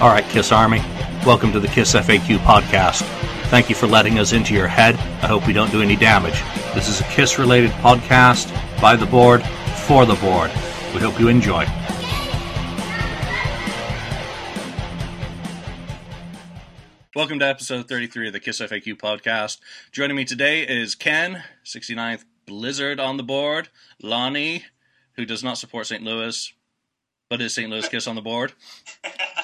All right, Kiss Army, welcome to the Kiss FAQ podcast. Thank you for letting us into your head. I hope we don't do any damage. This is a Kiss related podcast by the board, for the board. We hope you enjoy. Welcome to episode 33 of the Kiss FAQ podcast. Joining me today is Ken, 69th Blizzard on the board, Lonnie, who does not support St. Louis, but is St. Louis Kiss on the board.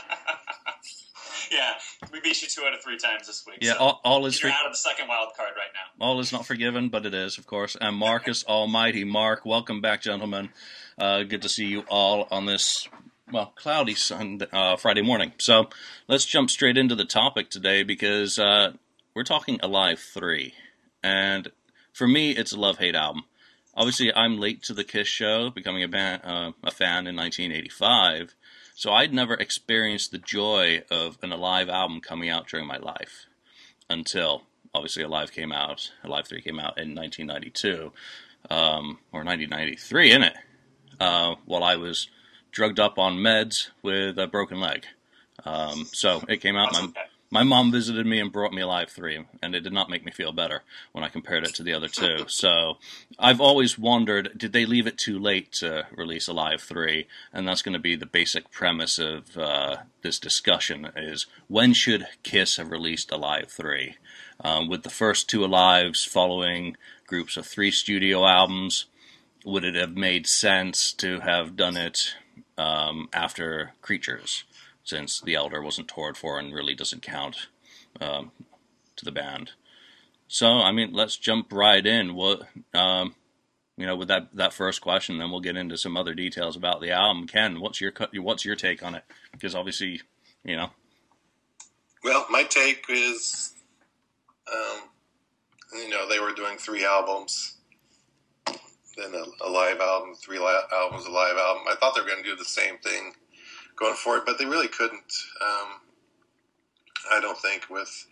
yeah, we beat you two out of three times this week. Yeah, so all, all is you're for, out of the second wild card right now. all is not forgiven, but it is, of course. And Marcus Almighty Mark, welcome back, gentlemen. Uh, good to see you all on this well cloudy Sunday, uh, Friday morning. So let's jump straight into the topic today because uh, we're talking Alive Three, and for me, it's a love hate album. Obviously, I'm late to the Kiss show, becoming a, ban- uh, a fan in 1985. So I'd never experienced the joy of an Alive album coming out during my life until obviously Alive came out. Alive 3 came out in 1992 um, or 1993, in it. Uh, while I was drugged up on meds with a broken leg. Um, so it came out. My. My mom visited me and brought me Alive 3, and it did not make me feel better when I compared it to the other two. So I've always wondered did they leave it too late to release Alive 3? And that's going to be the basic premise of uh, this discussion is when should Kiss have released Alive 3? Um, with the first two Alives following groups of three studio albums, would it have made sense to have done it um, after Creatures? Since the Elder wasn't toured for and really doesn't count um, to the band. So, I mean, let's jump right in. What, um, you know, with that that first question, then we'll get into some other details about the album. Ken, what's your what's your take on it? Because obviously, you know, Well, my take is, um, you know, they were doing three albums, then a, a live album, three li- albums, a live album. I thought they were going to do the same thing going for it, but they really couldn't. Um, I don't think with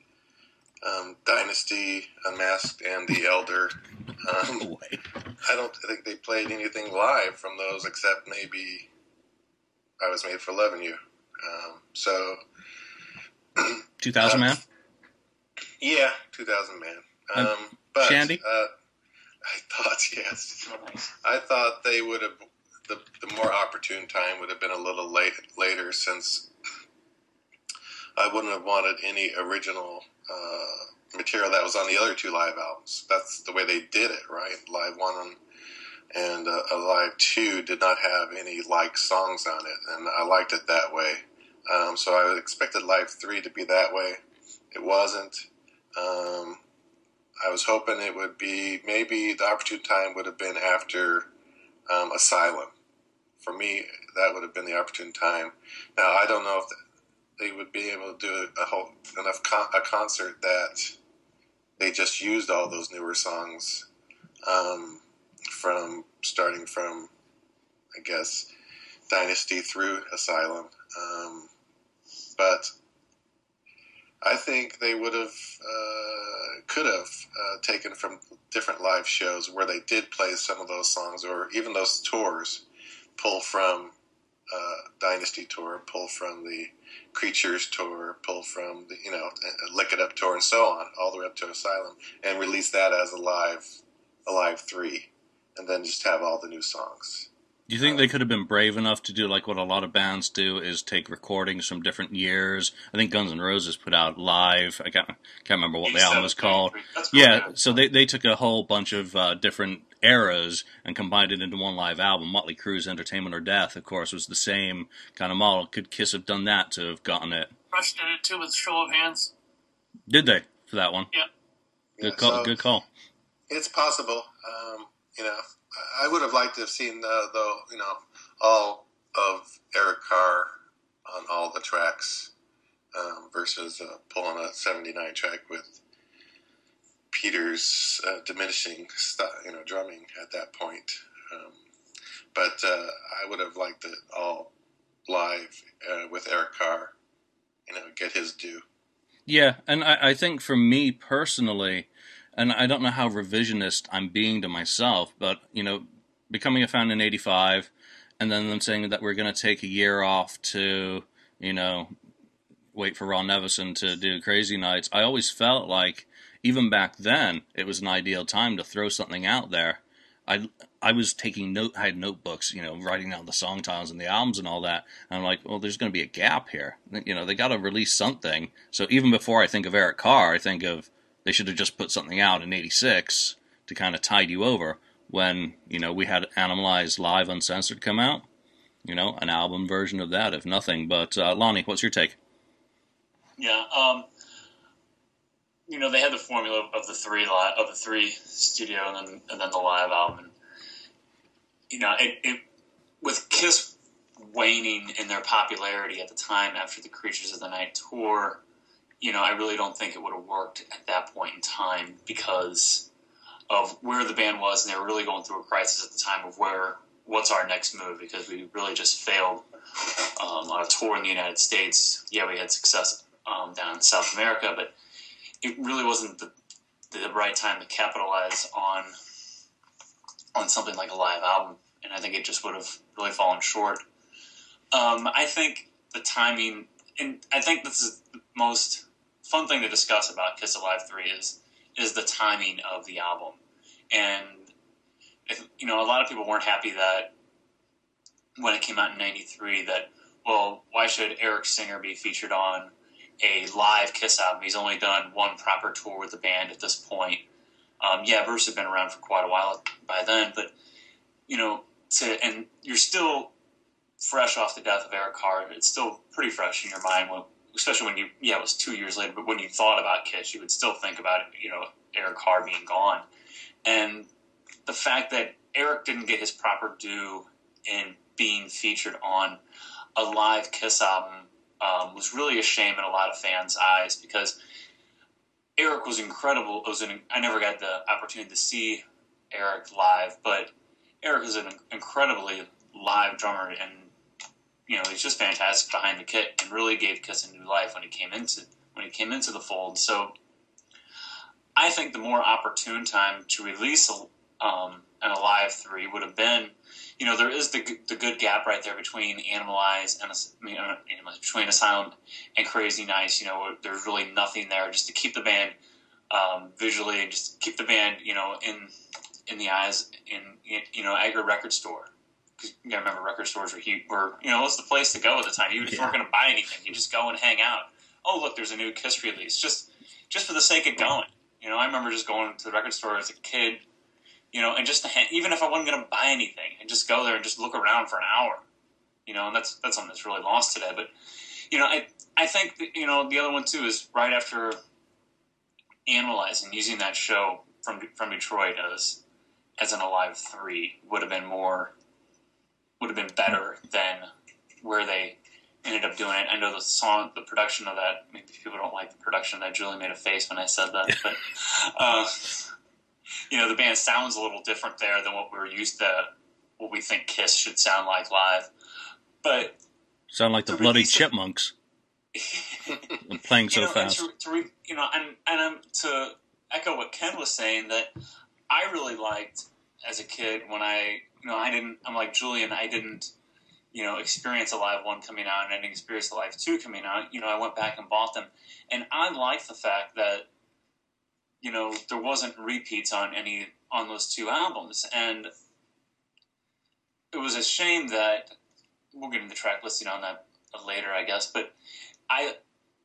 um, Dynasty, Unmasked, and The Elder. Um. I don't think they played anything live from those except maybe I Was Made for Loving You. Um, so. Two thousand man. Yeah, 2000 man. And Um, but Shandi? Uh, I thought yes. I thought they would have the the more opportune time would have been a little late later since I wouldn't have wanted any original uh, material that was on the other two live albums. That's the way they did it, right? Live one and uh, live two did not have any like songs on it, and I liked it that way. Um, so I expected live three to be that way. It wasn't. Um, I was hoping it would be maybe the opportune time would have been after um, Asylum. For me, that would have been the opportune time. Now I don't know if they would be able to do a whole enough con- a concert that they just used all those newer songs um, from starting from I guess Dynasty through Asylum. Um, but I think they would have, uh, could have uh, taken from different live shows where they did play some of those songs, or even those tours, pull from uh, Dynasty tour, pull from the Creatures tour, pull from the you know Lick It Up tour, and so on, all the way up to Asylum, and release that as a live, a live three, and then just have all the new songs. Do you think they could have been brave enough to do like what a lot of bands do is take recordings from different years? I think Guns N' Roses put out live. I can't can't remember what the album was called. Yeah, so they, they took a whole bunch of uh, different eras and combined it into one live album. Motley Crue's Entertainment or Death, of course, was the same kind of model. Could Kiss have done that to have gotten it? Rush did it too with show of hands. Did they for that one? Yeah. Good Yeah, call. so- good call. It's possible. Um, you know, I- I would have liked to have seen the, though. You know, all of Eric Carr on all the tracks um, versus uh, pulling a '79 track with Peter's uh, diminishing, you know, drumming at that point. Um, but uh, I would have liked it all live uh, with Eric Carr. You know, get his due. Yeah, and I, I think for me personally, and I don't know how revisionist I'm being to myself, but you know, becoming a fan in '85, and then them saying that we're going to take a year off to, you know, wait for Ron Nevison to do Crazy Nights, I always felt like even back then it was an ideal time to throw something out there. I I was taking note, I had notebooks, you know, writing down the song titles and the albums and all that. And I'm like, well, there's going to be a gap here. You know, they got to release something. So even before I think of Eric Carr, I think of they should have just put something out in '86 to kind of tide you over when you know we had Animalize Live Uncensored come out. You know, an album version of that, if nothing. But uh, Lonnie, what's your take? Yeah, um, you know, they had the formula of the three of the three studio and then and then the live album. And, you know, it, it with Kiss waning in their popularity at the time after the Creatures of the Night tour. You know, I really don't think it would have worked at that point in time because of where the band was, and they were really going through a crisis at the time of where what's our next move because we really just failed um, on a tour in the United States. Yeah, we had success um, down in South America, but it really wasn't the, the right time to capitalize on on something like a live album, and I think it just would have really fallen short. Um, I think the timing, and I think this is the most fun thing to discuss about Kiss Alive Three is is the timing of the album, and if, you know a lot of people weren't happy that when it came out in '93 that well why should Eric Singer be featured on a live Kiss album. He's only done one proper tour with the band at this point. Um, yeah, Bruce had been around for quite a while by then, but you know, to and you're still fresh off the death of Eric Carr. It's still pretty fresh in your mind, when, especially when you yeah, it was two years later. But when you thought about Kiss, you would still think about you know Eric Carr being gone, and the fact that Eric didn't get his proper due in being featured on a live Kiss album um, was really a shame in a lot of fans' eyes because Eric was incredible. Was an, I never got the opportunity to see Eric live, but Eric is an incredibly live drummer, and you know he's just fantastic behind the kit, and really gave Kiss a new life when he came into when he came into the fold. So I think the more opportune time to release a, um, an Alive three would have been you know, there is the, the good gap right there between Animalize and you know, between Asylum and Crazy Nights. You know, there's really nothing there just to keep the band um, visually and just keep the band, you know, in in the eyes in, you know at your record store. Because you gotta remember, record stores were, were you know, it was the place to go at the time. Even if yeah. you weren't going to buy anything, you just go and hang out. Oh, look, there's a new Kiss release, just just for the sake of going. You know, I remember just going to the record store as a kid you know, and just to, even if I wasn't going to buy anything, and just go there and just look around for an hour, you know, and that's that's something that's really lost today. But you know, I I think that, you know the other one too is right after Animalize using that show from from Detroit as as an Alive three would have been more would have been better than where they ended up doing it. I know the song, the production of that. Maybe people don't like the production. That Julie made a face when I said that, but. Uh, you know, the band sounds a little different there than what we are used to, what we think Kiss should sound like live. But sound like the bloody chipmunks. playing so know, fast. To, to re, you know, and and um, to echo what Ken was saying, that I really liked as a kid when I, you know, I didn't. I'm like Julian. I didn't, you know, experience a live one coming out and I didn't experience a live two coming out. You know, I went back and bought them, and I like the fact that you know, there wasn't repeats on any on those two albums, and it was a shame that we'll get into track listing on that later, I guess. But I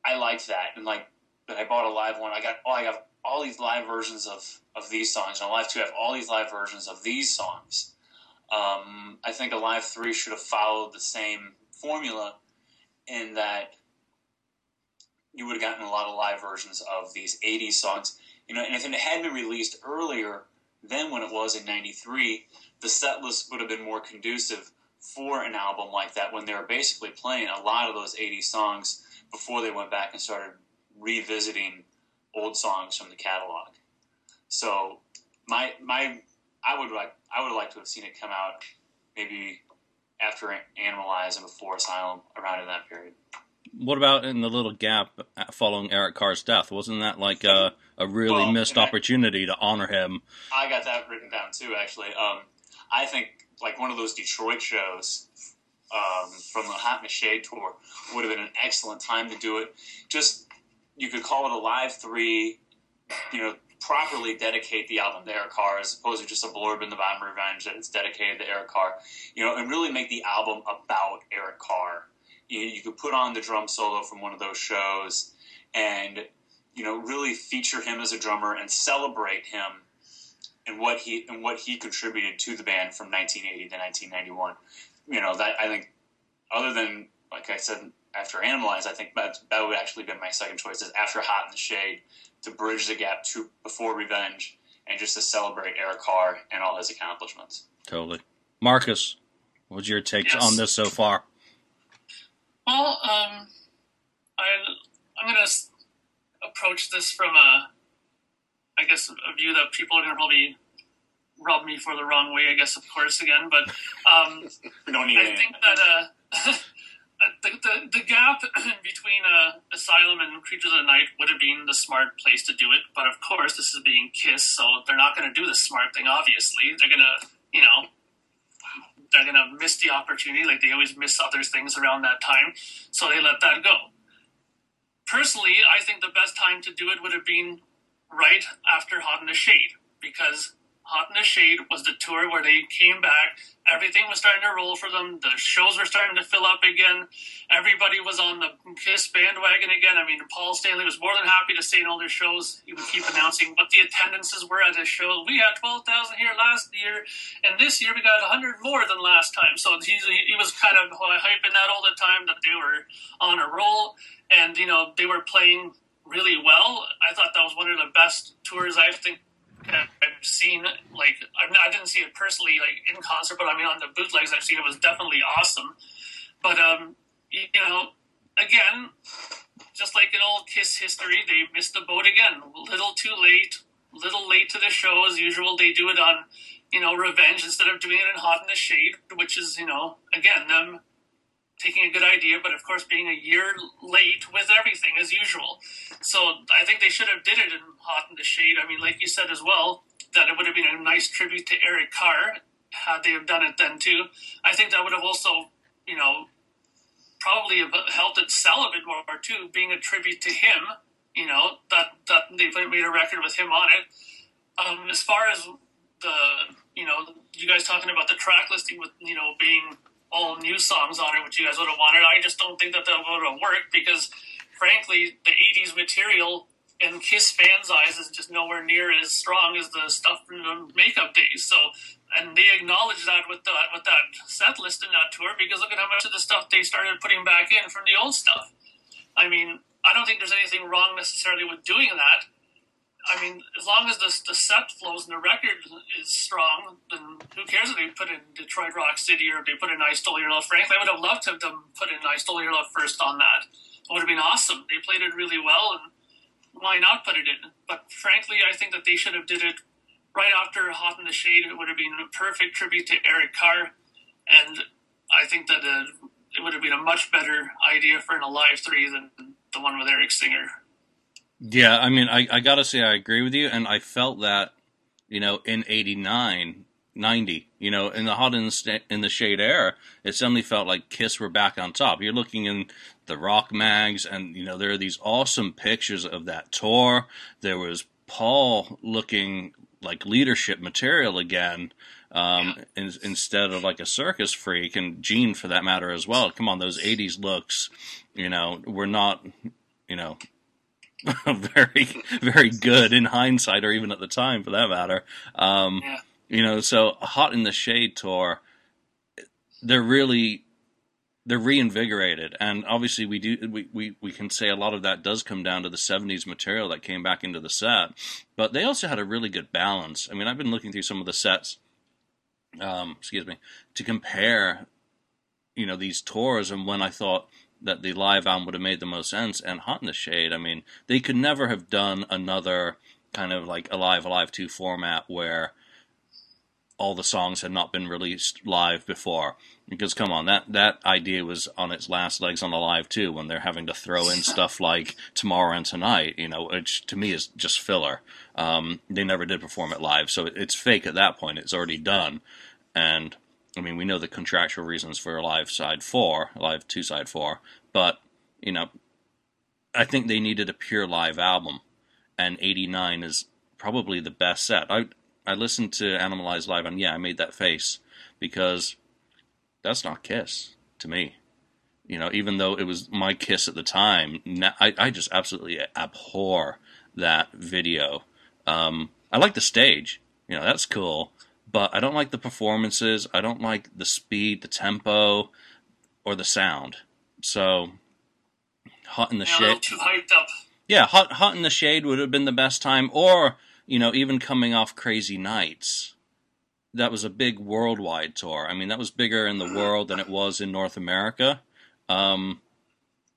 I liked that, and like that I bought a live one. I got oh, I got all these live versions of of these songs, and a live two I have all these live versions of these songs. Um, I think a live three should have followed the same formula in that you would have gotten a lot of live versions of these 80s songs you know, and if it had been released earlier than when it was in '93, the set list would have been more conducive for an album like that when they were basically playing a lot of those 80 songs before they went back and started revisiting old songs from the catalog. So my my I would like I would like to have seen it come out maybe after Animalize and before Asylum around in that period what about in the little gap following Eric Carr's death? Wasn't that like a, a really well, missed opportunity to honor him? I got that written down too, actually. Um, I think like one of those Detroit shows um, from the Hot Shade tour would have been an excellent time to do it. Just you could call it a live three, you know, properly dedicate the album to Eric Carr as opposed to just a blurb in the Bottom Revenge that it's dedicated to Eric Carr, you know, and really make the album about Eric Carr. You, you could put on the drum solo from one of those shows and, you know, really feature him as a drummer and celebrate him and what he and what he contributed to the band from 1980 to 1991. You know, that I think, other than like I said after Animalize, I think that that would actually be my second choice. Is after Hot in the Shade to bridge the gap to before Revenge and just to celebrate Eric Carr and all his accomplishments. Totally, Marcus. What's your take yes. on this so far? Well, um, I I'm gonna approach this from a I guess a view that people are gonna probably rub me for the wrong way. I guess of course again, but um, don't need. I think that uh, the, the, the gap between uh, Asylum and Creatures of the Night would have been the smart place to do it, but of course this is being Kiss, so they're not going to do the smart thing. Obviously, they're going to, you know, they're going to miss the opportunity, like they always miss other things around that time, so they let that go. Personally, I think the best time to do it would have been right after Hot in the Shade, because Hot in the Shade was the tour where they came back. Everything was starting to roll for them. The shows were starting to fill up again. Everybody was on the Kiss bandwagon again. I mean, Paul Stanley was more than happy to stay in all their shows. He would keep announcing what the attendances were at his shows. We had 12,000 here last year, and this year we got 100 more than last time. So he, he was kind of hyping that all the time that they were on a roll, and, you know, they were playing really well. I thought that was one of the best tours I think Seen like I didn't see it personally like in concert, but I mean on the bootlegs I've seen it was definitely awesome. But um, you, you know, again, just like in old Kiss history, they missed the boat again. Little too late, little late to the show as usual. They do it on you know Revenge instead of doing it in Hot in the Shade, which is you know again them taking a good idea, but of course being a year late with everything as usual. So I think they should have did it in Hot in the Shade. I mean, like you said as well, that it would have been a nice tribute to Eric Carr had they have done it then too. I think that would have also, you know, probably have helped it sell a bit more too, being a tribute to him. You know that that they made a record with him on it. Um, as far as the, you know, you guys talking about the track listing with you know being all new songs on it, which you guys would have wanted. I just don't think that that would have worked because, frankly, the '80s material in Kiss fans' eyes is just nowhere near as strong as the stuff from the makeup days. So, and they acknowledge that with the with that set list in that tour because look at how much of the stuff they started putting back in from the old stuff. I mean, I don't think there's anything wrong necessarily with doing that. I mean, as long as the, the set flows and the record is strong, then who cares if they put in Detroit Rock City or they put in I Stole Your Love? Frankly, I would have loved to have them put in I Stole Your Love first on that. It would have been awesome. They played it really well, and why not put it in? But frankly, I think that they should have did it right after Hot in the Shade. It would have been a perfect tribute to Eric Carr, and I think that uh, it would have been a much better idea for an Alive 3 than the one with Eric Singer. Yeah, I mean, I, I gotta say, I agree with you, and I felt that, you know, in 89, 90, you know, in the hot in the, in the shade era, it suddenly felt like Kiss were back on top. You're looking in the rock mags, and, you know, there are these awesome pictures of that tour. There was Paul looking like leadership material again. Um, yeah. in, instead of like a circus freak, and Gene for that matter as well. Come on, those '80s looks, you know, were not, you know, very, very good in hindsight, or even at the time for that matter. Um, yeah. You know, so Hot in the Shade tour, they're really they're reinvigorated, and obviously we do we, we we can say a lot of that does come down to the '70s material that came back into the set, but they also had a really good balance. I mean, I've been looking through some of the sets, um, excuse me, to compare, you know, these tours, and when I thought that the live album would have made the most sense. And Hot in the Shade, I mean, they could never have done another kind of like Alive Alive 2 format where all the songs had not been released live before. Because come on, that, that idea was on its last legs on the live too, when they're having to throw in stuff like Tomorrow and Tonight, you know, which to me is just filler. Um, they never did perform it live, so it's fake at that point. It's already done. And I mean, we know the contractual reasons for live side four, live two side four, but you know, I think they needed a pure live album, and '89 is probably the best set. I I listened to Animalize live, and yeah, I made that face because that's not Kiss to me. You know, even though it was my Kiss at the time, I I just absolutely abhor that video. Um, I like the stage, you know, that's cool, but I don't like the performances. I don't like the speed, the tempo, or the sound. So, hot in the shade. little too hyped up. Yeah, hot hot in the shade would have been the best time, or you know, even coming off Crazy Nights. That was a big worldwide tour. I mean, that was bigger in the world than it was in North America. Um,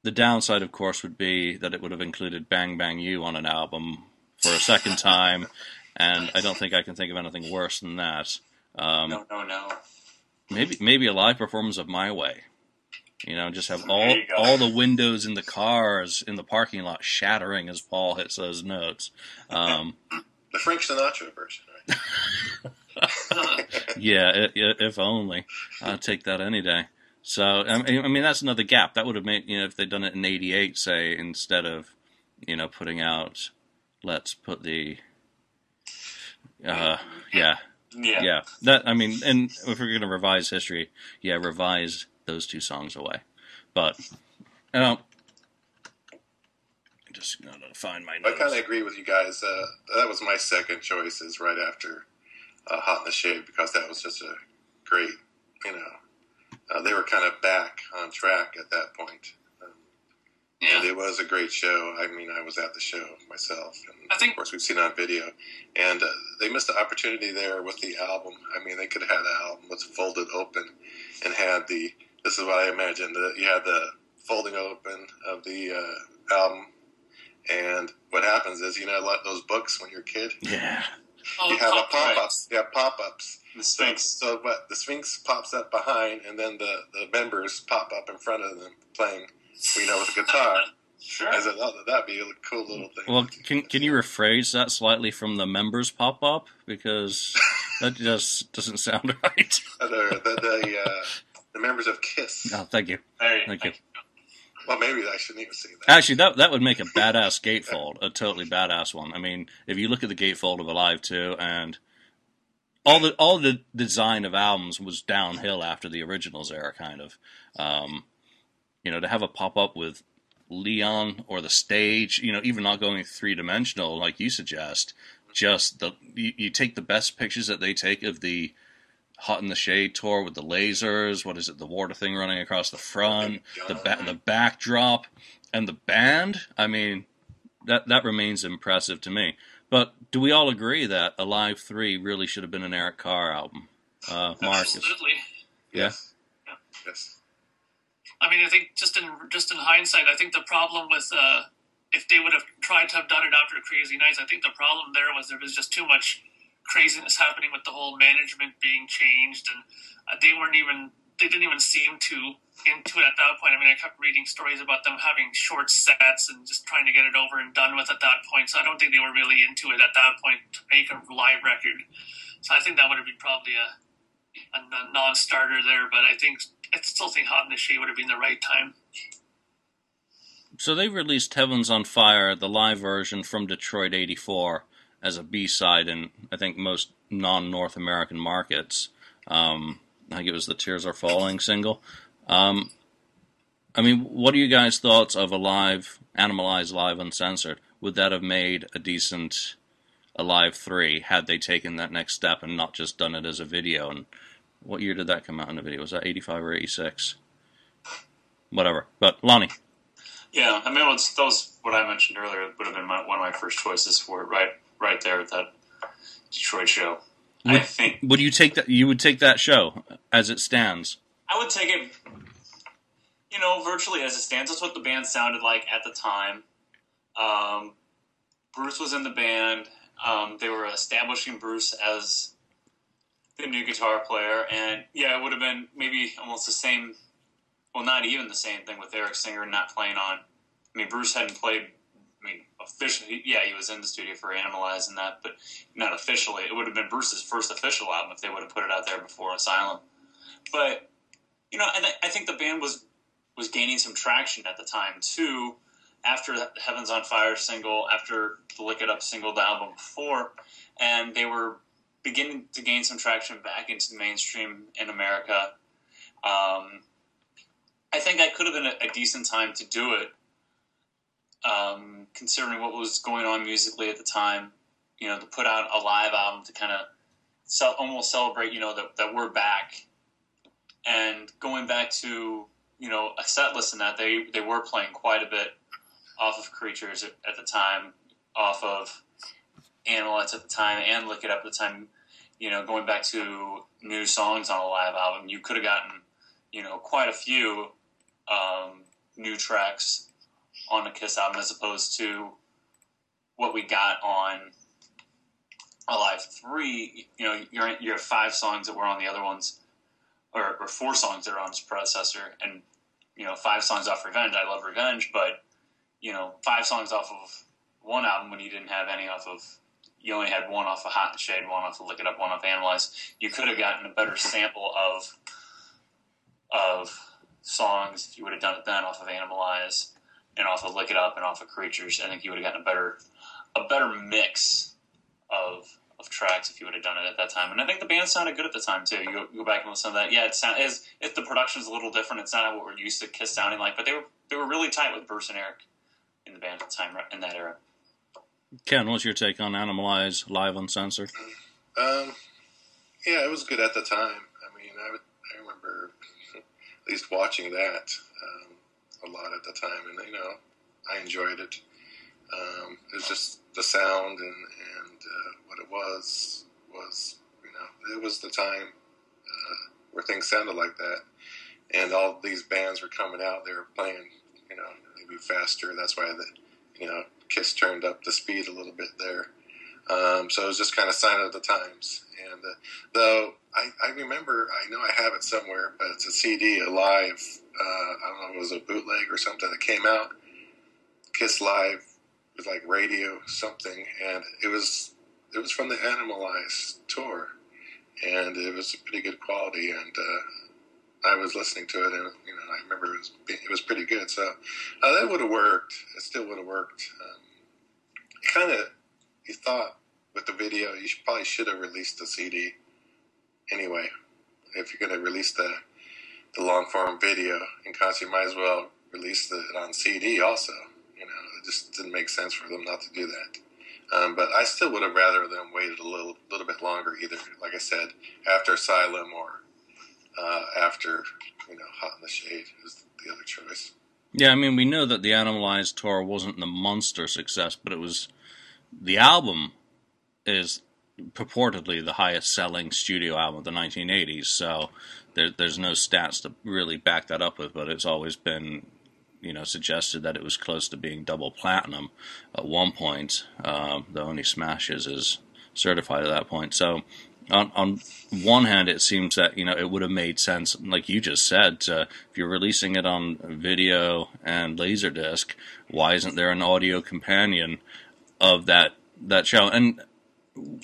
the downside, of course, would be that it would have included "Bang Bang You" on an album for a second time, and I don't think I can think of anything worse than that. Um, No, no, no. maybe maybe a live performance of My Way. You know, just have all There you go. all the windows in the cars in the parking lot shattering as Paul hits those notes. Um, The Frank Sinatra version, right? Yeah, if only. I'd take that any day. So I mean, that's another gap. That would have made you know if they'd done it in '88, say instead of you know putting out, let's put the, uh, yeah, Yeah. yeah. That I mean, and if we're gonna revise history, yeah, revise those two songs away. But I don't. I'm just gonna find my I kind of agree with you guys. Uh, that was my second choice, is right after uh, Hot in the Shade, because that was just a great, you know, uh, they were kind of back on track at that point. Um, and yeah. it was a great show. I mean, I was at the show myself, and I think- of course we've seen it on video. And uh, they missed the opportunity there with the album. I mean, they could have had the album was folded open and had the. This is what I imagined. The, you had the folding open of the uh, album, and what happens is, you know, like those books when you're a kid, Yeah. Oh, you have a pop- pop ups. You have pop ups. The Sphinx. so what? The Sphinx pops up behind, and then the, the members pop up in front of them playing, you know, with a guitar. Sure. I said, oh, that'd be a cool little thing. Well, can can you rephrase that slightly from the members pop up because that just doesn't sound right. Uh, the the, the, uh, the members of Kiss. Oh, thank you, There you thank you. Well, maybe I shouldn't even say that. Actually, that that would make a badass gatefold, a totally badass one. I mean, if you look at the gatefold of Alive 2 and all the all the design of albums was downhill after the originals era, kind of. Um, you know, to have a pop up with Leon or the stage, you know, even not going three dimensional like you suggest, just the you, you take the best pictures that they take of the Hot in the Shade tour with the lasers. What is it? The water thing running across the front, the ba- the backdrop, and the band. I mean, that that remains impressive to me. But do we all agree that Alive Three really should have been an Eric Carr album? Uh, Marcus, Absolutely. Yes. Yeah. Yes. I mean, I think just in just in hindsight, I think the problem with uh, if they would have tried to have done it after Crazy Nights, I think the problem there was there was just too much craziness happening with the whole management being changed, and uh, they weren't even they didn't even seem to into it at that point. I mean, I kept reading stories about them having short sets and just trying to get it over and done with at that point. So I don't think they were really into it at that point to make a live record. So I think that would have been probably a, a non-starter there, but I think I still think Hot in the Shade would have been the right time. so they released Heavens on Fire, the live version from Detroit '84, as a B side in I think most non North American markets. Um, I think it was the Tears Are Falling single. Um, I mean, what are you guys' thoughts of a live, Animalized Live Uncensored? Would that have made a decent Alive 3 had they taken that next step and not just done it as a video? And what year did that come out in a video? Was that 85 or 86? Whatever. But, Lonnie. Yeah, I mean, that was what I mentioned earlier. Would have been my, one of my first choices for it, right, right there at that Detroit show. I think Would you take that? You would take that show as it stands. I would take it, you know, virtually as it stands. That's what the band sounded like at the time. Um, Bruce was in the band. Um, they were establishing Bruce as the new guitar player, and yeah, it would have been maybe almost the same. Well, not even the same thing with Eric Singer not playing on. I mean, Bruce hadn't played. Officially, yeah, he was in the studio for Animalize and that, but not officially. It would have been Bruce's first official album if they would have put it out there before Asylum. but you know, and I think the band was was gaining some traction at the time too. After the Heavens on Fire single, after the Lick It Up single, the album before, and they were beginning to gain some traction back into the mainstream in America. Um, I think that could have been a, a decent time to do it, um, considering what was going on musically at the time. You know, to put out a live album to kind of almost celebrate, you know, that, that we're back. And going back to, you know, a set list in that, they, they were playing quite a bit off of Creatures at, at the time, off of Animalize at the time, and Lick It Up at the time. You know, going back to new songs on a live album, you could have gotten, you know, quite a few um, new tracks on a Kiss album as opposed to what we got on Alive three. You know, you're you have five songs that were on the other ones, or, or four songs that are on his predecessor, and you know, five songs off Revenge. I love Revenge, but you know, five songs off of one album when you didn't have any off of. You only had one off of Hot and Shade, one off of Lick It Up, one off Animalize. You could have gotten a better sample of of songs if you would have done it then off of Animalize and off of Lick It Up and off of Creatures. I think you would have gotten a better a better mix of of tracks if you would have done it at that time. And I think the band sounded good at the time too. You go, you go back and listen to that. Yeah, it sound is if the production's a little different. It's not what we're used to Kiss sounding like, but they were they were really tight with Bruce and Eric in the band at the time in that era. Ken, what's your take on Animalize live uncensored? Um, yeah, it was good at the time. I mean, I, would, I remember at least watching that um, a lot at the time, and you know, I enjoyed it. Um, it was just the sound and, and uh, what it was was you know it was the time uh, where things sounded like that, and all these bands were coming out. They were playing you know maybe faster. That's why the you know Kiss turned up the speed a little bit there. Um, so it was just kind of sign of the times. And uh, though I, I, remember, I know I have it somewhere, but it's a CD, a live. Uh, I don't know, it was a bootleg or something that came out. Kiss Live was like radio something, and it was it was from the Animalize tour, and it was pretty good quality, and uh, I was listening to it, and you know I remember it was it was pretty good, so uh, that would have worked. It still would have worked. Um, kind of you thought with the video, you should, probably should have released the CD anyway. If you're going to release the the long form video and you might as well release it on CD also. You know, it just didn't make sense for them not to do that. Um, but I still would have rather them waited a little little bit longer, either like I said, after Asylum or uh, after you know Hot in the Shade is the other choice. Yeah, I mean, we know that the Animalized tour wasn't the monster success, but it was the album is purportedly the highest selling studio album of the 1980s. So there, there's no stats to really back that up with, but it's always been, you know, suggested that it was close to being double platinum at one point. Um, the only smashes is certified at that point. So on, on one hand, it seems that you know it would have made sense, like you just said, to, if you're releasing it on video and laserdisc, why isn't there an audio companion of that that show? And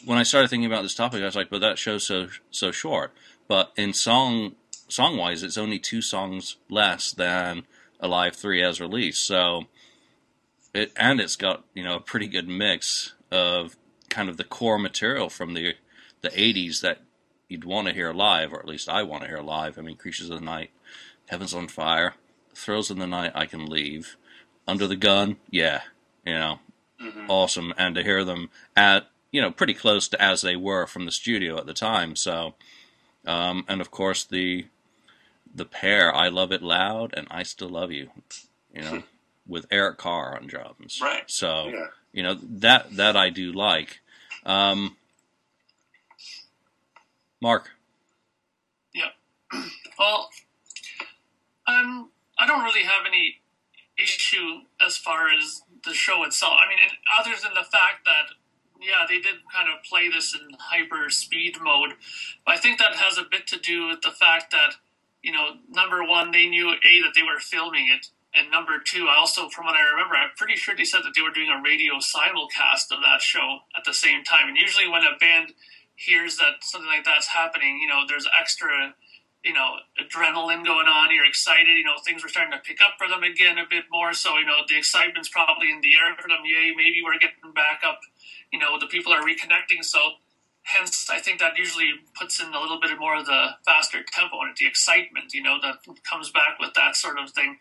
when I started thinking about this topic, I was like, "But that show's so so short." But in song song wise, it's only two songs less than Alive Three as released. So it and it's got you know a pretty good mix of kind of the core material from the the '80s that you'd want to hear live, or at least I want to hear live. I mean, Creatures of the Night, Heavens on Fire, Thrills in the Night, I Can Leave, Under the Gun, yeah, you know, mm-hmm. awesome. And to hear them at you know, pretty close to as they were from the studio at the time. So, um, and of course the the pair, I love it loud and I still love you, you know, with Eric Carr on drums. Right. So, yeah. you know that that I do like. Um, Mark. Yeah. Well, um, I don't really have any issue as far as the show itself. I mean, other than the fact that yeah, they did kind of play this in hyper speed mode. But I think that has a bit to do with the fact that, you know, number one, they knew A, that they were filming it. And number two, I also, from what I remember, I'm pretty sure they said that they were doing a radio simulcast of that show at the same time. And usually when a band hears that something like that's happening, you know, there's extra you know, adrenaline going on. You're excited. You know, things were starting to pick up for them again a bit more. So, you know, the excitement's probably in the air for them. Yay, maybe we're getting back up. You know, the people are reconnecting. So, hence, I think that usually puts in a little bit more of the faster tempo and the excitement, you know, that comes back with that sort of thing.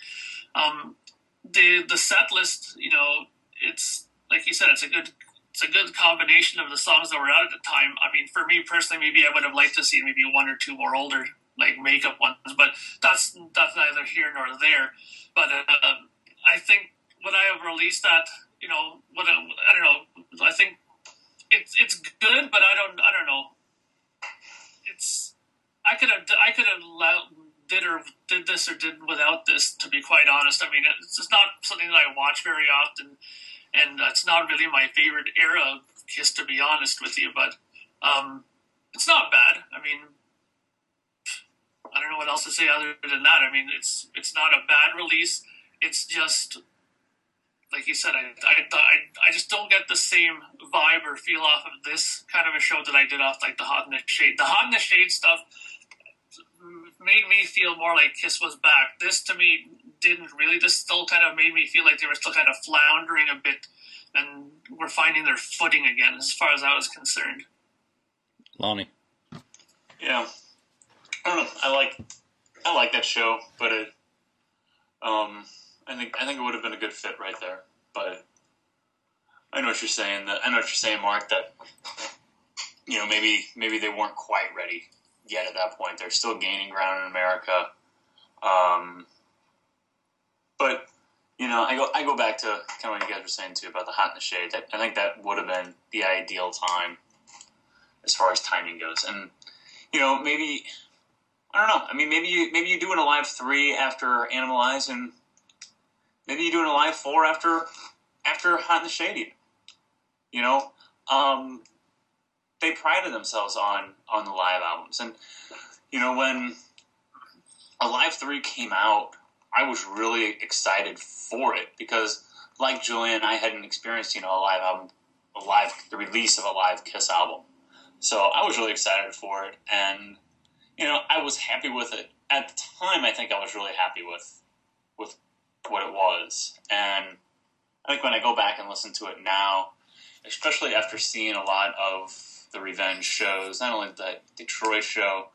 Um, the the set list, you know, it's like you said, it's a good it's a good combination of the songs that were out at the time. I mean, for me personally, maybe I would have liked to see maybe one or two more older like makeup ones, but that's that's neither here nor there. But uh, I think when I have released that, you know, what I, I don't know, I think it's it's good, but I don't I don't know. It's I could have I could have did or did this or did without this. To be quite honest, I mean, it's just not something that I watch very often, and it's not really my favorite era of Kiss, to be honest with you. But um, it's not bad. I mean, I don't know what else to say other than that. I mean, it's it's not a bad release. It's just like you said, I, I, I, I just don't get the same vibe or feel off of this kind of a show that I did off like the Hot in the Shade. The Hot in the Shade stuff made me feel more like Kiss was back. This to me didn't really. This still kind of made me feel like they were still kind of floundering a bit and were finding their footing again, as far as I was concerned. Lonnie. Yeah, I don't know. I like I like that show, but it um I think I think it would have been a good fit right there. But I know what you're saying. That I know what you're saying, Mark. That you know maybe maybe they weren't quite ready yet at that point. They're still gaining ground in America. Um, but you know, I go I go back to kind of what you guys were saying too about the hot in the shade. I think that would have been the ideal time as far as timing goes. And you know, maybe I don't know. I mean, maybe you maybe you do an alive three after Animalize, and maybe you do an alive four after after Hot in the Shade. You know, um, they prided themselves on on the live albums, and you know when Alive Three came out, I was really excited for it because, like Julian, I hadn't experienced you know a live album, a live the release of a live Kiss album, so I was really excited for it, and you know I was happy with it at the time. I think I was really happy with with what it was, and I think when I go back and listen to it now, especially after seeing a lot of the revenge shows, not only the Detroit show,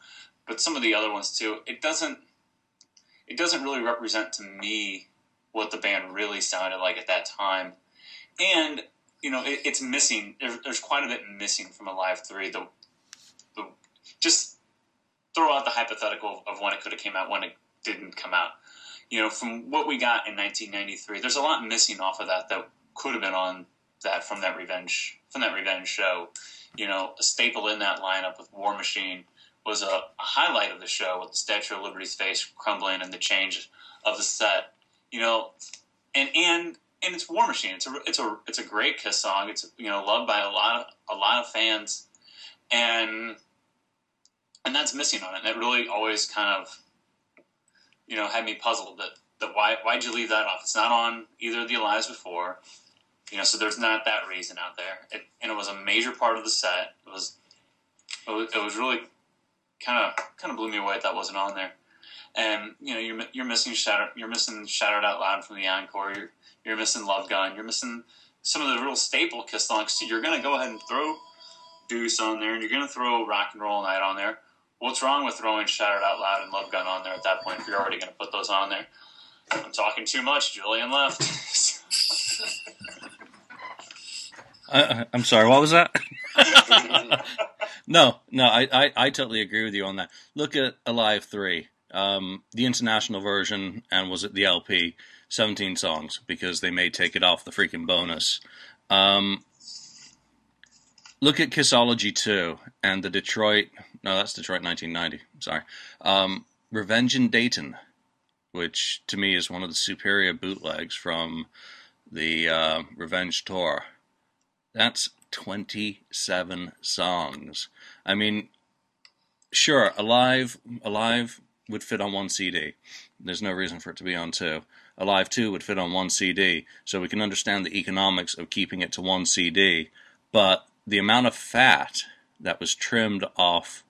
but some of the other ones too. It doesn't it doesn't really represent to me what the band really sounded like at that time, and you know it, it's missing. There, there's quite a bit missing from Alive Three. The, the just throw out the hypothetical of when it could have came out, when it didn't come out. You know, from what we got in 1993, there's a lot missing off of that that could have been on that from that revenge from that revenge show you know, a staple in that lineup with War Machine was a, a highlight of the show with the Statue of Liberty's face crumbling and the change of the set. You know, and and and it's War Machine. It's a it's a it's a great Kiss song. It's you know loved by a lot of a lot of fans, and and that's missing on it. And it really always kind of you know had me puzzled that that why why'd you leave that off? It's not on either of the Alives before. You know, so there's not that reason out there, it, and it was a major part of the set. It was, it was, it was really kind of kind of blew me away that, that wasn't on there. And you know, you're you're missing shatter, you're missing It Out Loud from the encore. You're you're missing Love Gun. You're missing some of the real staple Kiss songs. So you're going to go ahead and throw Deuce on there, and you're going to throw Rock and Roll Night on there. What's wrong with throwing It Out Loud and Love Gun on there at that point if you're already going to put those on there? I'm talking too much. Julian left. I, am sorry. What was that? no, no. I, I, I, totally agree with you on that. Look at Alive Three, um, the international version, and was it the LP? Seventeen songs because they may take it off the freaking bonus. Um, look at Kissology Two and the Detroit. No, that's Detroit 1990. Sorry. Um, Revenge in Dayton, which to me is one of the superior bootlegs from the uh, Revenge tour. That's 27 songs. I mean, sure, Alive, Alive would fit on one CD. There's no reason for it to be on two. Alive 2 would fit on one CD, so we can understand the economics of keeping it to one CD. But the amount of fat that was trimmed off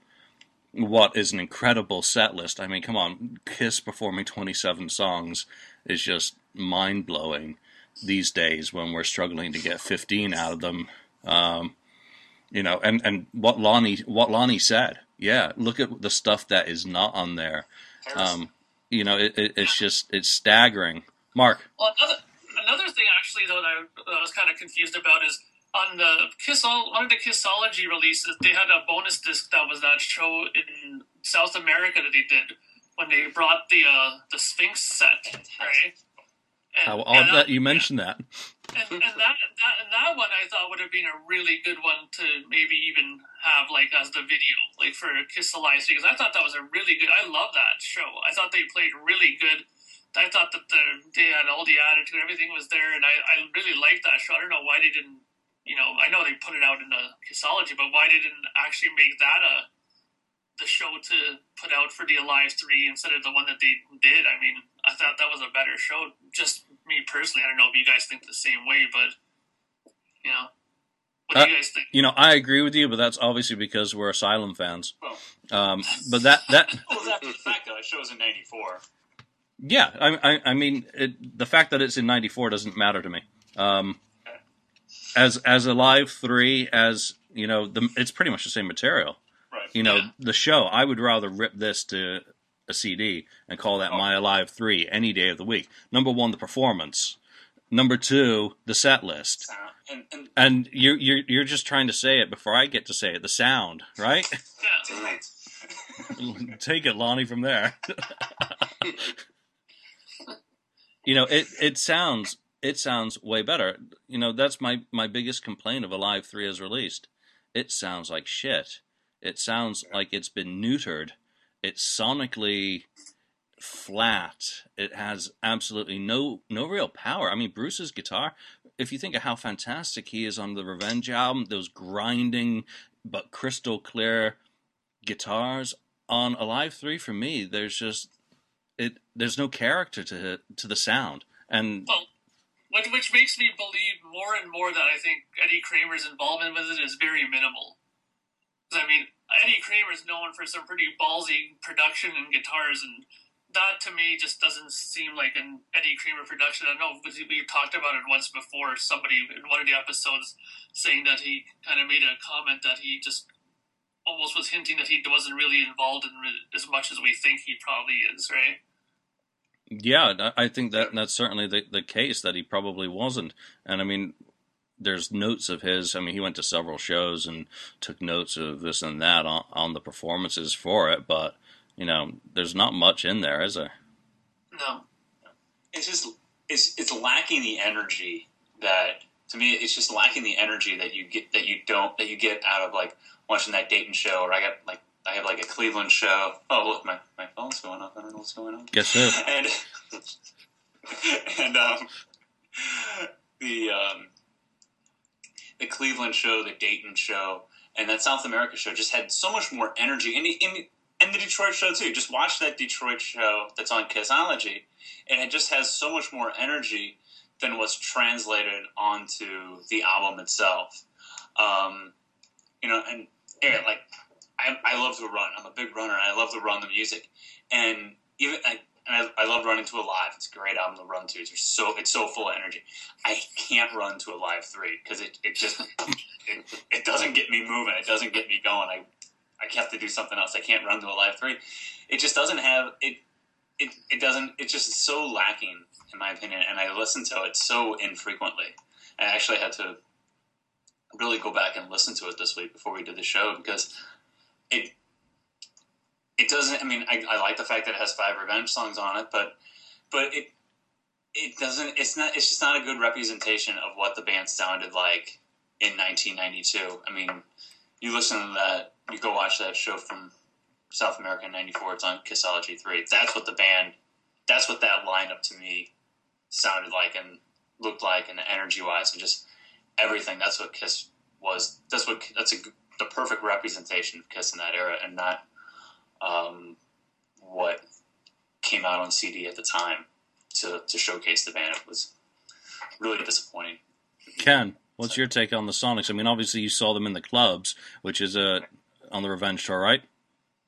what is an incredible set list. I mean, come on, Kiss performing 27 songs is just mind blowing these days when we're struggling to get 15 out of them. Um, you know, and, and what Lonnie what Lonnie said, yeah, look at the stuff that is not on there. Um, you know, it, it, it's just it's staggering. Mark. Well, another another thing actually though that I, that I was kind of confused about is on the Kiss one of the Kissology releases, they had a bonus disc that was that show in South America that they did when they brought the uh, the Sphinx set, right? And, How odd that you mentioned that. And, and that, that and that one I thought would have been a really good one to maybe even have like as the video, like for Kissology, because I thought that was a really good. I love that show. I thought they played really good. I thought that the, they had all the attitude, everything was there, and I, I really liked that show. I don't know why they didn't, you know, I know they put it out in the Kissology, but why didn't actually make that a the show to put out for the Alive three instead of the one that they did? I mean, I thought that was a better show. Just me personally, I don't know if you guys think the same way, but you know. What do you uh, guys think? You know, I agree with you, but that's obviously because we're Asylum fans. Um, but that that well, the fact though, it shows in '94. Yeah, I, I, I mean, it, the fact that it's in '94 doesn't matter to me. Um, as as a live three, as you know, the, it's pretty much the same material. Right. You know, yeah. the show. I would rather rip this to a CD and call that oh. My Alive three any day of the week. Number one, the performance. Number two, the set list. And, and, and you're, you're you're just trying to say it before I get to say it. The sound, right? Take it, Lonnie, from there. you know, it it sounds it sounds way better. You know, that's my my biggest complaint of Alive Three as released. It sounds like shit. It sounds like it's been neutered. It's sonically flat. It has absolutely no no real power. I mean, Bruce's guitar. If you think of how fantastic he is on the Revenge album, those grinding but crystal clear guitars on Alive Three, for me, there's just it there's no character to to the sound, and well, which, which makes me believe more and more that I think Eddie Kramer's involvement with it is very minimal. I mean, Eddie Kramer is known for some pretty ballsy production and guitars, and that to me just doesn't seem like an Eddie Kramer production. I know we talked about it once before. Somebody in one of the episodes saying that he kind of made a comment that he just almost was hinting that he wasn't really involved in as much as we think he probably is, right? Yeah, I think that that's certainly the, the case that he probably wasn't. And I mean, there's notes of his. I mean, he went to several shows and took notes of this and that on, on the performances for it. But you know, there's not much in there, is there? No, it's just it's it's lacking the energy that to me it's just lacking the energy that you get that you don't that you get out of like watching that Dayton show or I got like I have like a Cleveland show. Oh, look, my, my phone's going off. I don't know what's going on. Guess who? And and um, the um, the Cleveland show, the Dayton show, and that South America show just had so much more energy. And the, and the, Detroit show too. Just watch that Detroit show that's on Kissology, and it just has so much more energy than what's translated onto the album itself. Um, you know, and like I, I love to run. I'm a big runner. and I love to run the music, and even I, and I, I love running to a live. It's a great album to run to. It's so it's so full of energy. I can't run to a live three because it, it just it, it doesn't get me moving. It doesn't get me going. I I have to do something else. I can't run to a live three. It just doesn't have it. It it doesn't. It's just so lacking in my opinion. And I listen to it so infrequently. I actually had to really go back and listen to it this week before we did the show because it it doesn't. I mean, I, I like the fact that it has five revenge songs on it, but but it it doesn't. It's not. It's just not a good representation of what the band sounded like in 1992. I mean, you listen to that. You go watch that show from South America in '94. It's on Kissology Three. That's what the band. That's what that lineup to me sounded like and looked like, and energy wise, and just everything. That's what Kiss was. That's what. That's a the perfect representation of Kiss in that era, and not um, what came out on CD at the time to, to showcase the band. It was really disappointing. Ken, what's so. your take on the Sonics? I mean, obviously you saw them in the clubs, which is a uh, on the Revenge tour, right?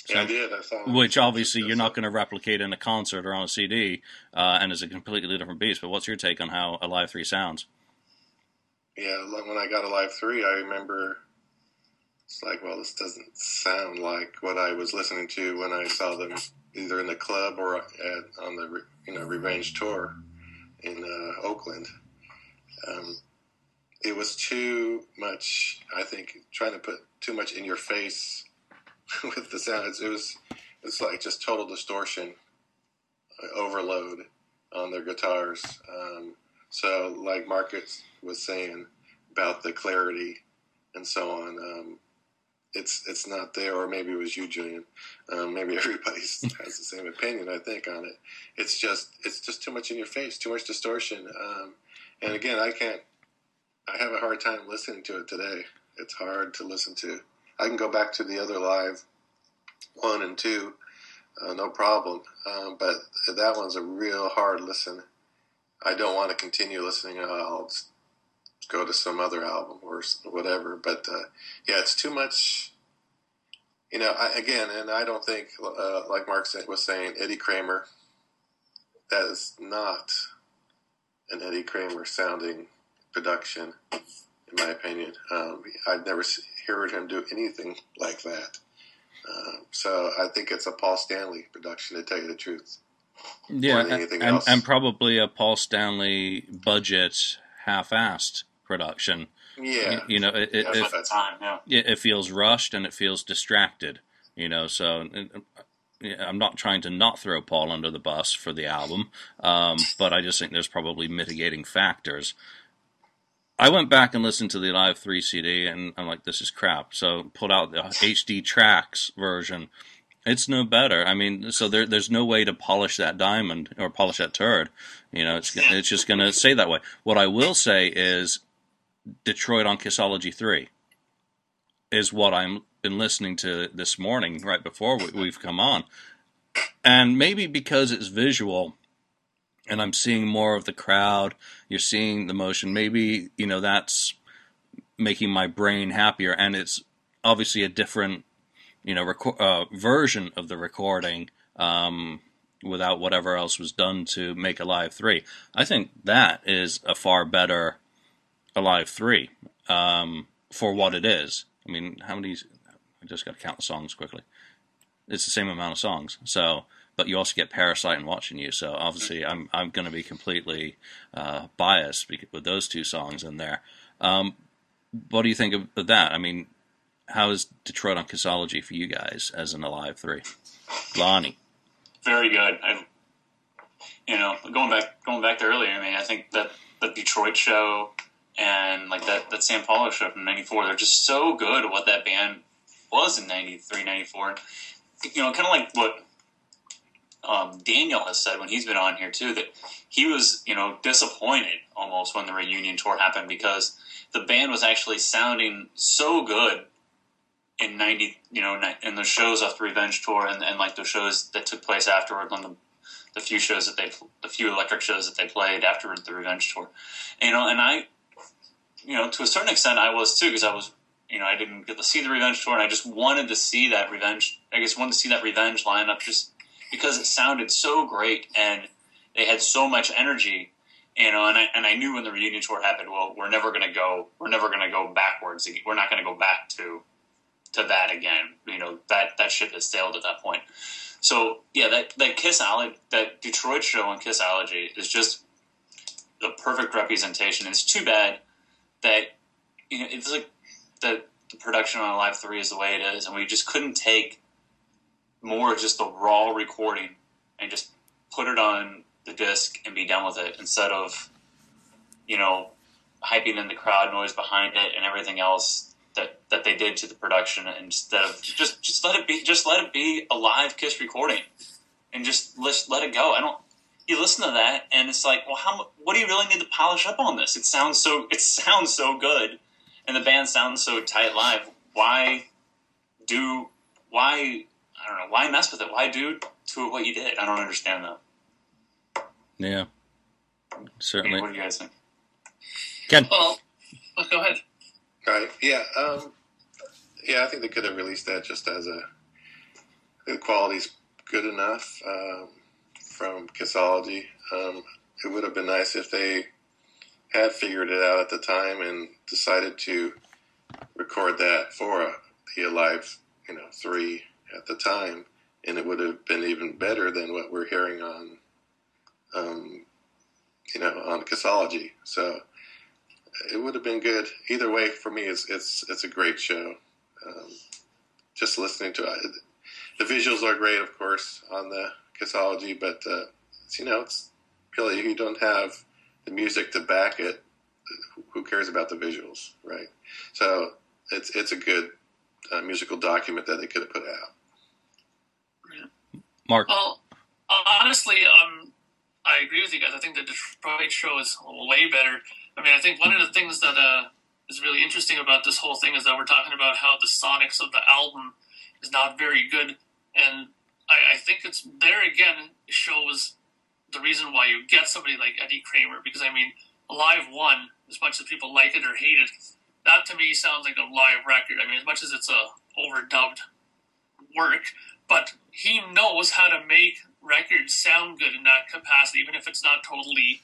Yeah, I did. I saw. Which obviously you're not going to replicate in a concert or on a CD, uh, and is a completely different beast. But what's your take on how Alive Three sounds? Yeah, when I got Alive Three, I remember it's like, well, this doesn't sound like what I was listening to when I saw them either in the club or at, on the you know Revenge tour in uh, Oakland. Um, it was too much. I think trying to put too much in your face with the sounds. It was it's like just total distortion, uh, overload on their guitars. Um, so, like Marcus was saying about the clarity and so on, um, it's it's not there. Or maybe it was you, Julian. Um, maybe everybody has the same opinion. I think on it. It's just it's just too much in your face, too much distortion. Um, and again, I can't. I have a hard time listening to it today. It's hard to listen to. I can go back to the other live one and two, uh, no problem. Um, but that one's a real hard listen. I don't want to continue listening. I'll go to some other album or whatever. But uh, yeah, it's too much. You know, I, again, and I don't think, uh, like Mark was saying, Eddie Kramer. That is not an Eddie Kramer sounding production, in my opinion. Um, I've never heard him do anything like that. Um, so I think it's a Paul Stanley production, to tell you the truth. Yeah, and, and, probably a Paul Stanley budget, half-assed production. Yeah, you, you know, it, it, it, time, yeah. it, feels rushed and it feels distracted. You know, so I'm not trying to not throw Paul under the bus for the album, um, but I just think there's probably mitigating factors. I went back and listened to the Live 3 CD, and I'm like, this is crap. So pulled out the HD tracks version. It's no better. I mean, so there, there's no way to polish that diamond or polish that turd. You know, it's it's just going to stay that way. What I will say is, Detroit on Kissology 3 is what I'm been listening to this morning, right before we've come on, and maybe because it's visual and I'm seeing more of the crowd. You're seeing the motion. Maybe you know that's making my brain happier, and it's obviously a different you know uh, version of the recording um, without whatever else was done to make a live Three. I think that is a far better Alive Three um, for what it is. I mean, how many? I just got to count the songs quickly. It's the same amount of songs, so but you also get Parasite and Watching You. So obviously, I'm I'm going to be completely uh, biased with those two songs in there. Um, what do you think of that? I mean, how is Detroit on Kissology for you guys as an Alive Three? Lonnie, very good. I, you know, going back going back to earlier. I mean, I think that the Detroit show and like that that San Paulo show from '94, they're just so good at what that band was in '93, '94. You know, kind of like what um, Daniel has said when he's been on here too that he was you know disappointed almost when the reunion tour happened because the band was actually sounding so good in 90 you know in the shows off the revenge tour and, and like the shows that took place afterward on the the few shows that they the few electric shows that they played after the revenge tour you know and i you know to a certain extent i was too because i was you know i didn't get to see the revenge tour and i just wanted to see that revenge i guess wanted to see that revenge lineup just because it sounded so great and they had so much energy. You know, and I, and I knew when the reunion tour happened, well, we're never going to go, we're never going to go backwards. We're not going to go back to, to that again. You know, that, that ship has sailed at that point. So yeah, that, that Kissology, that Detroit show on Kissology is just the perfect representation. It's too bad that, you know, it's like the, the production on Live 3 is the way it is, and we just couldn't take more of just the raw recording and just put it on the disc and be done with it instead of, you know, hyping in the crowd noise behind it and everything else that, that they did to the production instead of just just let it be just let it be a live Kiss recording and just let let it go. I don't. You listen to that and it's like, well, how what do you really need to polish up on this? It sounds so it sounds so good, and the band sounds so tight live. Why do why I don't know why mess with it. Why do to it what you did? I don't understand that. Yeah, certainly. what do you guys think? Ken, well, go ahead. Right. Yeah. Um, yeah. I think they could have released that just as a. the quality's good enough um, from Kissology. Um, it would have been nice if they had figured it out at the time and decided to record that for the Alive, you know, three at the time, and it would have been even better than what we're hearing on, um, you know, on Kissology. So it would have been good either way. For me, it's it's it's a great show. Um, just listening to it, the visuals are great, of course, on the Kissology, but uh, you know, it's really you don't have the music to back it. Who cares about the visuals, right? So it's it's a good uh, musical document that they could have put out. Mark. Well, honestly, um, I agree with you guys. I think the Detroit show is way better. I mean, I think one of the things that uh, is really interesting about this whole thing is that we're talking about how the sonics of the album is not very good, and I, I think it's there again shows the reason why you get somebody like Eddie Kramer because I mean, Live One, as much as people like it or hate it, that to me sounds like a live record. I mean, as much as it's a overdubbed work, but he knows how to make records sound good in that capacity, even if it's not totally,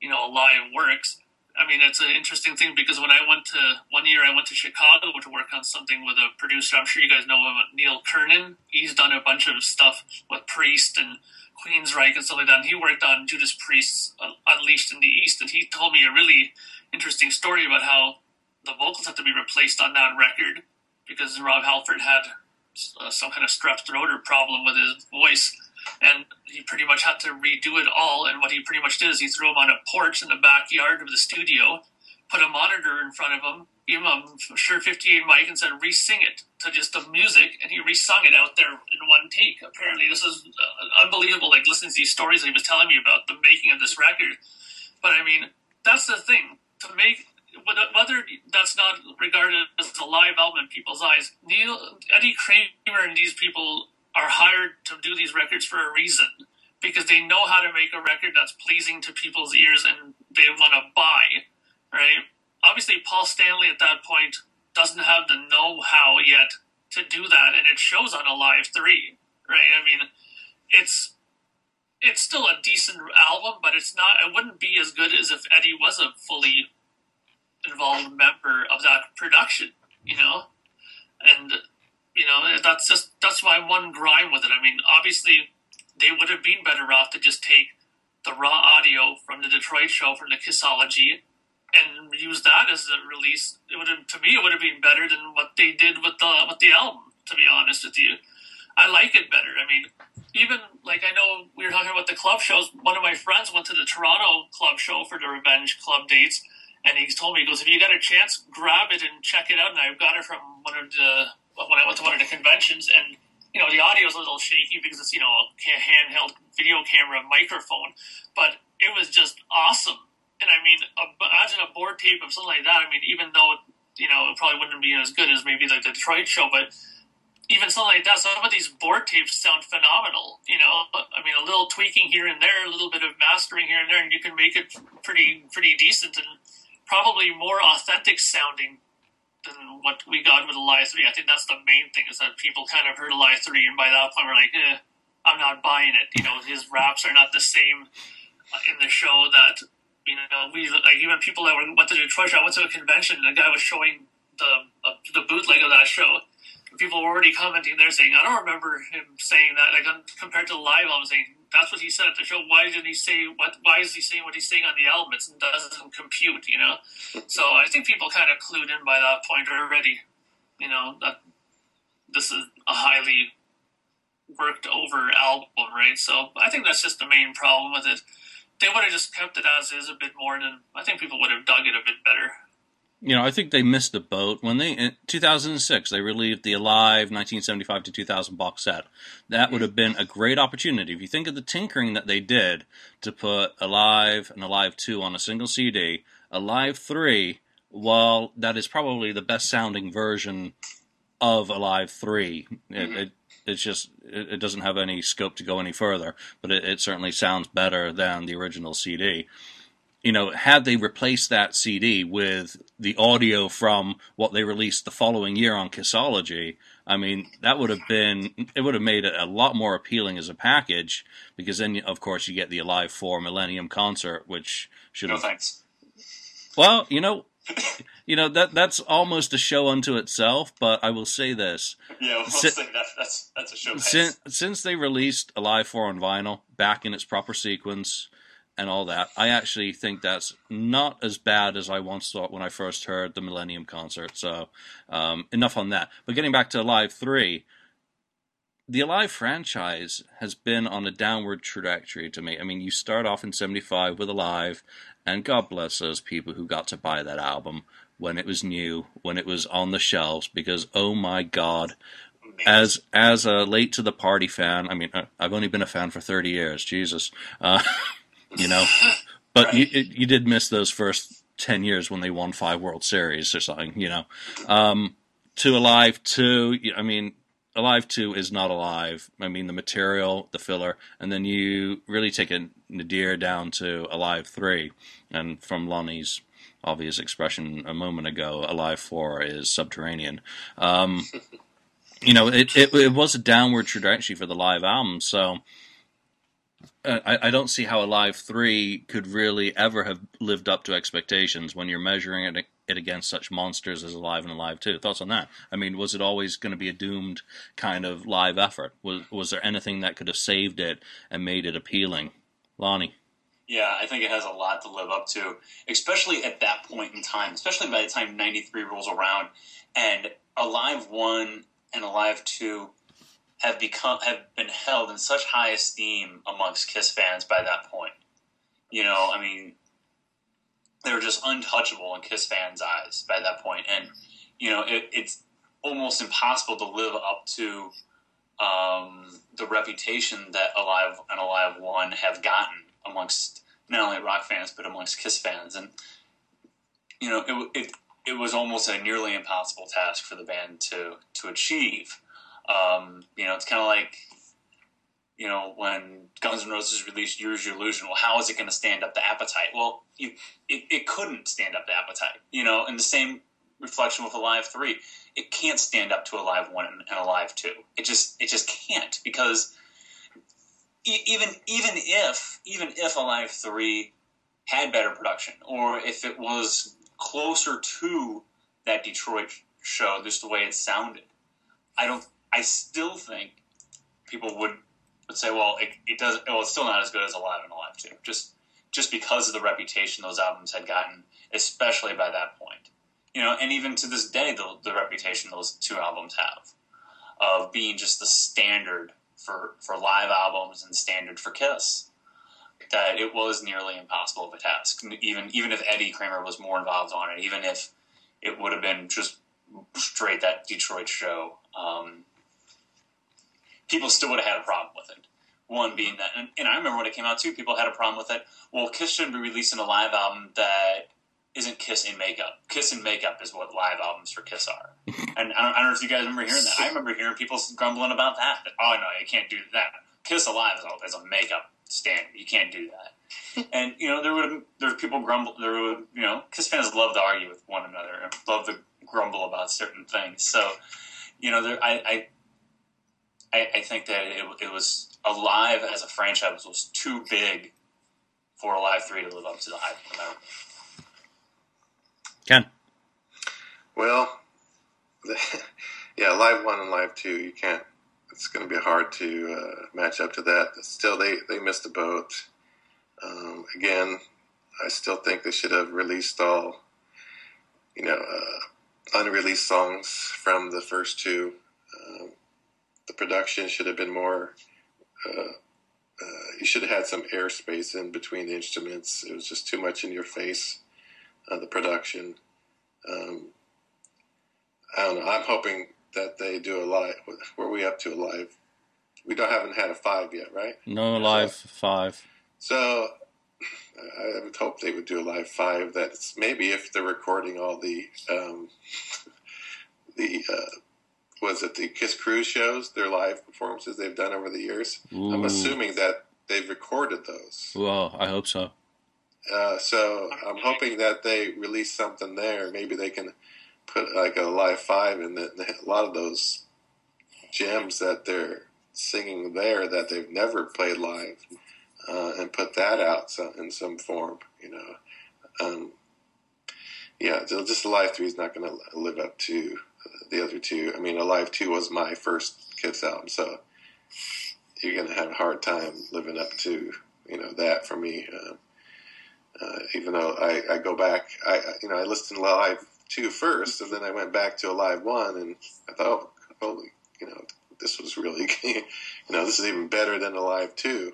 you know, live works. I mean, it's an interesting thing because when I went to one year, I went to Chicago to work on something with a producer. I'm sure you guys know him, Neil Kernon. He's done a bunch of stuff with Priest and Queensryche and stuff like that. And he worked on Judas Priest's Unleashed in the East, and he told me a really interesting story about how the vocals had to be replaced on that record because Rob Halford had uh, some kind of strep throat or problem with his voice and he pretty much had to redo it all. And what he pretty much did is he threw him on a porch in the backyard of the studio, put a monitor in front of him, gave him a Shure 58 mic, and said, re-sing it to just the music, and he re-sung it out there in one take. Apparently, this is uh, unbelievable. Like listening to these stories that he was telling me about the making of this record. But I mean, that's the thing to make whether that's not regarded as a live album in people's eyes. Neil Eddie Kramer and these people are hired to do these records for a reason because they know how to make a record that's pleasing to people's ears and they want to buy, right? Obviously, Paul Stanley at that point doesn't have the know how yet to do that, and it shows on Alive 3, right? I mean, it's it's still a decent album, but it's not. It wouldn't be as good as if Eddie was a fully involved member of that production, you know. And you know, that's just that's my one grime with it. I mean, obviously, they would have been better off to just take the raw audio from the Detroit show from the Kissology and use that as a release. It would have, to me, it would have been better than what they did with the with the album. To be honest with you, I like it better. I mean, even like I know we were talking about the club shows. One of my friends went to the Toronto club show for the Revenge Club dates, and he told me, he goes, "If you got a chance, grab it and check it out." And I've got it from one of the when I went to one of the conventions, and you know the audio is a little shaky because it's you know a handheld video camera microphone, but it was just awesome. And I mean, imagine a board tape of something like that. I mean, even though you know it probably wouldn't be as good as maybe like the Detroit show, but even something like that, some of these board tapes sound phenomenal. You know, I mean, a little tweaking here and there, a little bit of mastering here and there, and you can make it pretty pretty decent and probably more authentic sounding than what we got with Alive 3. I think that's the main thing is that people kind of heard Alive 3 and by that point we're like, eh, I'm not buying it. You know, his raps are not the same in the show that, you know, we, like even people that were, went to Detroit show, I went to a convention and the guy was showing the, uh, the bootleg of that show. People were already commenting there saying, I don't remember him saying that, like compared to the live album saying, that's what he said at the show. Why did he say what? Why is he saying what he's saying on the album? It doesn't compute, you know. So I think people kind of clued in by that point already. You know that this is a highly worked over album, right? So I think that's just the main problem with it. They would have just kept it as is a bit more, then I think people would have dug it a bit better you know, I think they missed the boat when they in 2006 they released the Alive 1975 to 2000 box set. That would have been a great opportunity. If you think of the tinkering that they did to put Alive and Alive 2 on a single CD, Alive 3, well, that is probably the best sounding version of Alive 3. It, mm-hmm. it it's just it, it, doesn't have any scope to go any further, but it, it certainly sounds better than the original CD you know, had they replaced that CD with the audio from what they released the following year on Kissology, I mean, that would have been, it would have made it a lot more appealing as a package because then, of course, you get the Alive 4 Millennium concert, which should have. No thanks. Well, you know, you know that that's almost a show unto itself. But I will say this: Yeah, we'll Si- that, that's that's a show. since since they released Alive Four on vinyl, back in its proper sequence, and all that, I actually think that's not as bad as I once thought when I first heard the Millennium concert. So, um, enough on that. But getting back to Alive Three. The Alive franchise has been on a downward trajectory to me. I mean, you start off in 75 with Alive, and God bless those people who got to buy that album when it was new, when it was on the shelves, because oh my God, as as a late to the party fan, I mean, uh, I've only been a fan for thirty years. Jesus, uh, you know, but you you did miss those first ten years when they won five World Series or something. You know, um, to Alive Two. I mean, Alive Two is not alive. I mean, the material, the filler, and then you really take a nadir down to Alive Three, and from Lonnie's obvious expression a moment ago, Alive Four is subterranean. Um, you know, it, it it was a downward trajectory for the live album, so Uh, I, I don't see how Alive Three could really ever have lived up to expectations when you're measuring it it against such monsters as Alive and Alive Two. Thoughts on that? I mean, was it always going to be a doomed kind of live effort? Was was there anything that could have saved it and made it appealing? Lonnie, Yeah, I think it has a lot to live up to, especially at that point in time, especially by the time 93 rolls around and Alive 1 and Alive 2 have become have been held in such high esteem amongst Kiss fans by that point. You know, I mean, they were just untouchable in Kiss fans' eyes by that point, and you know, it, it's almost impossible to live up to um, the reputation that Alive and Alive One have gotten amongst not only rock fans but amongst Kiss fans, and you know, it it, it was almost a nearly impossible task for the band to to achieve. Um, you know, it's kind of like you know when Guns N' Roses released "Use Your Illusion." Well, how is it going to stand up to Appetite? Well, you, it it couldn't stand up to Appetite. You know, and the same reflection with Alive Three. It can't stand up to Alive One and Alive Two. It just it just can't because even even if even if Alive Three had better production, or if it was closer to that Detroit show, just the way it sounded, I don't. I still think people would would say, well, it, it does. Well, it's still not as good as Alive and Alive Two, just just because of the reputation those albums had gotten, especially by that point. You know, and even to this day, the, the reputation those two albums have of being just the standard for for live albums and standard for Kiss. That it was nearly impossible of a task, even even if Eddie Kramer was more involved on it, even if it would have been just straight that Detroit show. Um, people still would have had a problem with it. One being that, and, and I remember when it came out too, people had a problem with it. Well, Kiss shouldn't be releasing a live album that isn't Kiss in makeup. Kiss in makeup is what live albums for Kiss are. and I don't, I don't know if you guys remember hearing that. I remember hearing people grumbling about that. that oh no, you can't do that. Kiss Alive is a, is a makeup standard. You can't do that. and you know there would there were people grumble. There would you know Kiss fans love to argue with one another and love to grumble about certain things. So you know there I. I I, I think that it, it was Alive as a franchise was too big for Alive Three to live up to the hype. No matter Ken. Well, yeah, live one and live two, you can't. It's going to be hard to uh, match up to that. Still, they they missed the boat. Um, again, I still think they should have released all, you know, uh, unreleased songs from the first two. The production should have been more. Uh, uh, you should have had some airspace in between the instruments. It was just too much in your face. Uh, the production. Um, I don't know. I'm hoping that they do a live. Where are we up to a live? We don't haven't had a five yet, right? No live five. So I would hope they would do a live five. That's maybe if they're recording all the um, the uh, was it the Kiss Cruise shows, their live performances they've done over the years. I'm assuming that they've recorded those. Well, I hope so. Uh, so I'm hoping that they release something there. Maybe they can put like a live five in the, a lot of those gems that they're singing there that they've never played live, uh, and put that out so, in some form. You know, um, yeah, just a live three is not going to live up to the other two. I mean, Alive two was my first Kiss album, so you're to have a hard time living up to you know that for me. Uh, uh, even though I, I, go back, I you know I listened to Alive two first, and then I went back to Alive one, and I thought, oh, holy, you know, this was really, you know, this is even better than Alive two.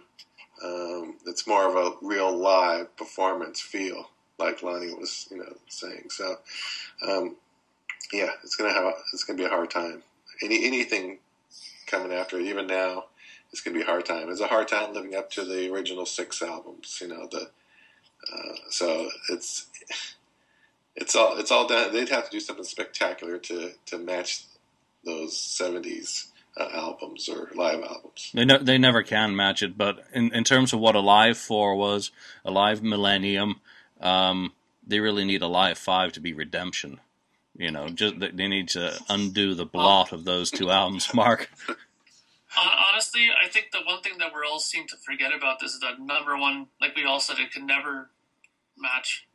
Um, it's more of a real live performance feel like Lonnie was, you know, saying. So, um, yeah, it's gonna have it's gonna be a hard time. Any anything coming after it, even now, it's gonna be a hard time. It's a hard time living up to the original six albums. You know, the uh, so it's it's all it's all done. They'd have to do something spectacular to to match those seventies uh, albums or live albums. They they never can match it. But in in terms of what Alive Four was, Alive Millennium, um, they really need Alive Five to be redemption. You know, just they need to undo the blot of those two albums. Mark. Honestly, I think the one thing that we're all seem to forget about this is that number one, like we all said, it can never match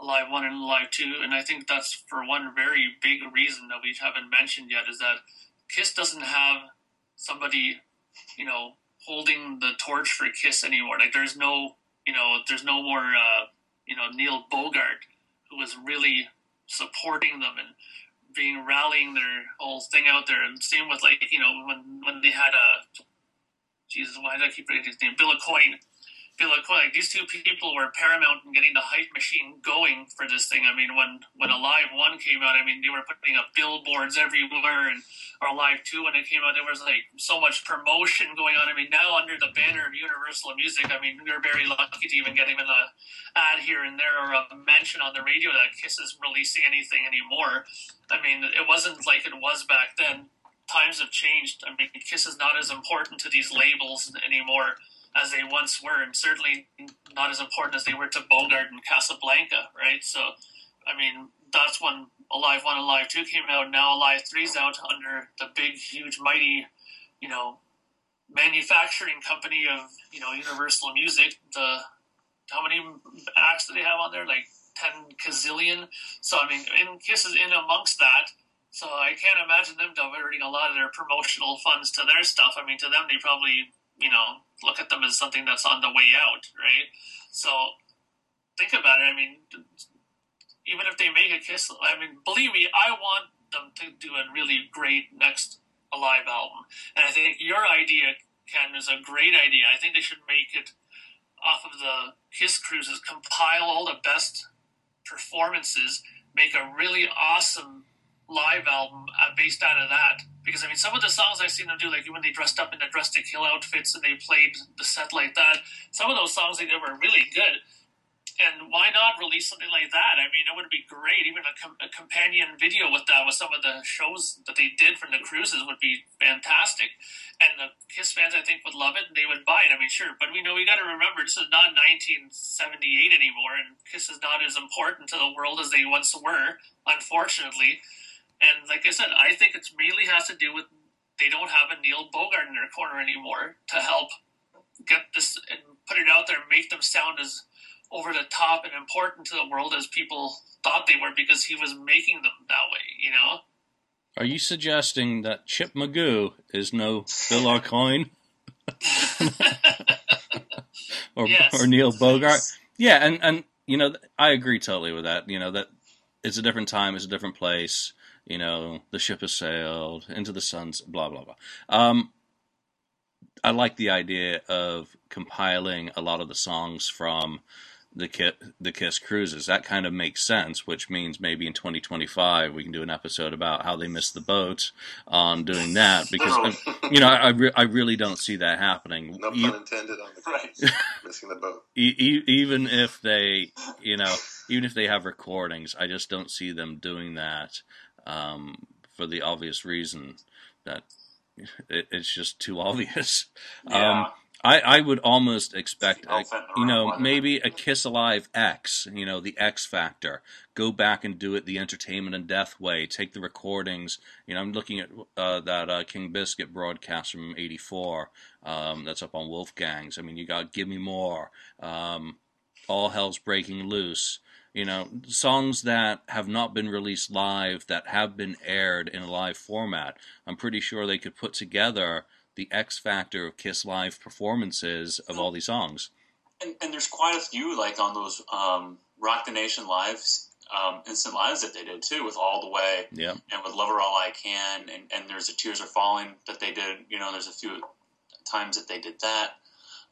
live One and live Two, and I think that's for one very big reason that we haven't mentioned yet is that Kiss doesn't have somebody, you know, holding the torch for Kiss anymore. Like there's no, you know, there's no more, uh, you know, Neil Bogart who was really supporting them and being rallying their whole thing out there. And same with like, you know, when when they had a, uh, Jesus, why did I keep forgetting his name? Bill Aucoin feel like, like these two people were paramount in getting the hype machine going for this thing. I mean, when when Alive One came out, I mean they were putting up billboards everywhere, and or Alive Two when it came out, there was like so much promotion going on. I mean, now under the banner of Universal Music, I mean we're very lucky to even get even a ad here and there or a mention on the radio that Kiss is releasing anything anymore. I mean, it wasn't like it was back then. Times have changed. I mean, Kiss is not as important to these labels anymore as they once were, and certainly not as important as they were to Bogart and Casablanca, right? So, I mean, that's when Alive 1 and Alive 2 came out. Now Alive 3 is out under the big, huge, mighty, you know, manufacturing company of, you know, Universal Music. The How many acts do they have on there? Like 10 gazillion. So, I mean, in Kiss is in amongst that. So I can't imagine them diverting a lot of their promotional funds to their stuff. I mean, to them, they probably you know, look at them as something that's on the way out, right? So think about it. I mean, even if they make a Kiss, I mean, believe me, I want them to do a really great next Alive album. And I think your idea, Ken, is a great idea. I think they should make it off of the Kiss cruises, compile all the best performances, make a really awesome live album uh, based out of that. Because I mean, some of the songs I've seen them do, like when they dressed up in the Dress to Kill outfits and they played the set like that, some of those songs they did were really good. And why not release something like that? I mean, it would be great. Even a, com- a companion video with that, with some of the shows that they did from the cruises, would be fantastic. And the Kiss fans, I think, would love it and they would buy it. I mean, sure, but we know we got to remember this is not 1978 anymore, and Kiss is not as important to the world as they once were, unfortunately. And like I said, I think it mainly has to do with they don't have a Neil Bogart in their corner anymore to help get this and put it out there and make them sound as over the top and important to the world as people thought they were because he was making them that way, you know? Are you suggesting that Chip Magoo is no Bill Aucoin? or, yes. or Neil Bogart? Yeah, and, and you know, I agree totally with that. You know, that it's a different time, it's a different place you know, the ship has sailed into the suns, blah blah blah. Um, I like the idea of compiling a lot of the songs from the Kiss, the Kiss cruises. That kind of makes sense, which means maybe in 2025 we can do an episode about how they missed the boat on doing that because you know I, re- I really don't see that happening. No pun intended on the right. missing the boat. E- even if they, you know, even if they have recordings, I just don't see them doing that um, for the obvious reason that it, it's just too obvious. Yeah. Um, I, I would almost expect, a, Elephant in the you know, maybe a Kiss Alive X, you know, the X Factor. Go back and do it the entertainment and death way. Take the recordings. You know, I'm looking at uh, that uh, King Biscuit broadcast from '84. Um, that's up on Wolfgang's. I mean, you got "Give Me More," um, "All Hell's Breaking Loose." You know, songs that have not been released live that have been aired in a live format. I'm pretty sure they could put together the X Factor of Kiss Live performances of all these songs. and, and there's quite a few like on those um, Rock the Nation lives, um, instant lives that they did too, with All the Way Yeah. and with Love Her All I Can, and, and there's the Tears Are Falling that they did. You know, there's a few times that they did that.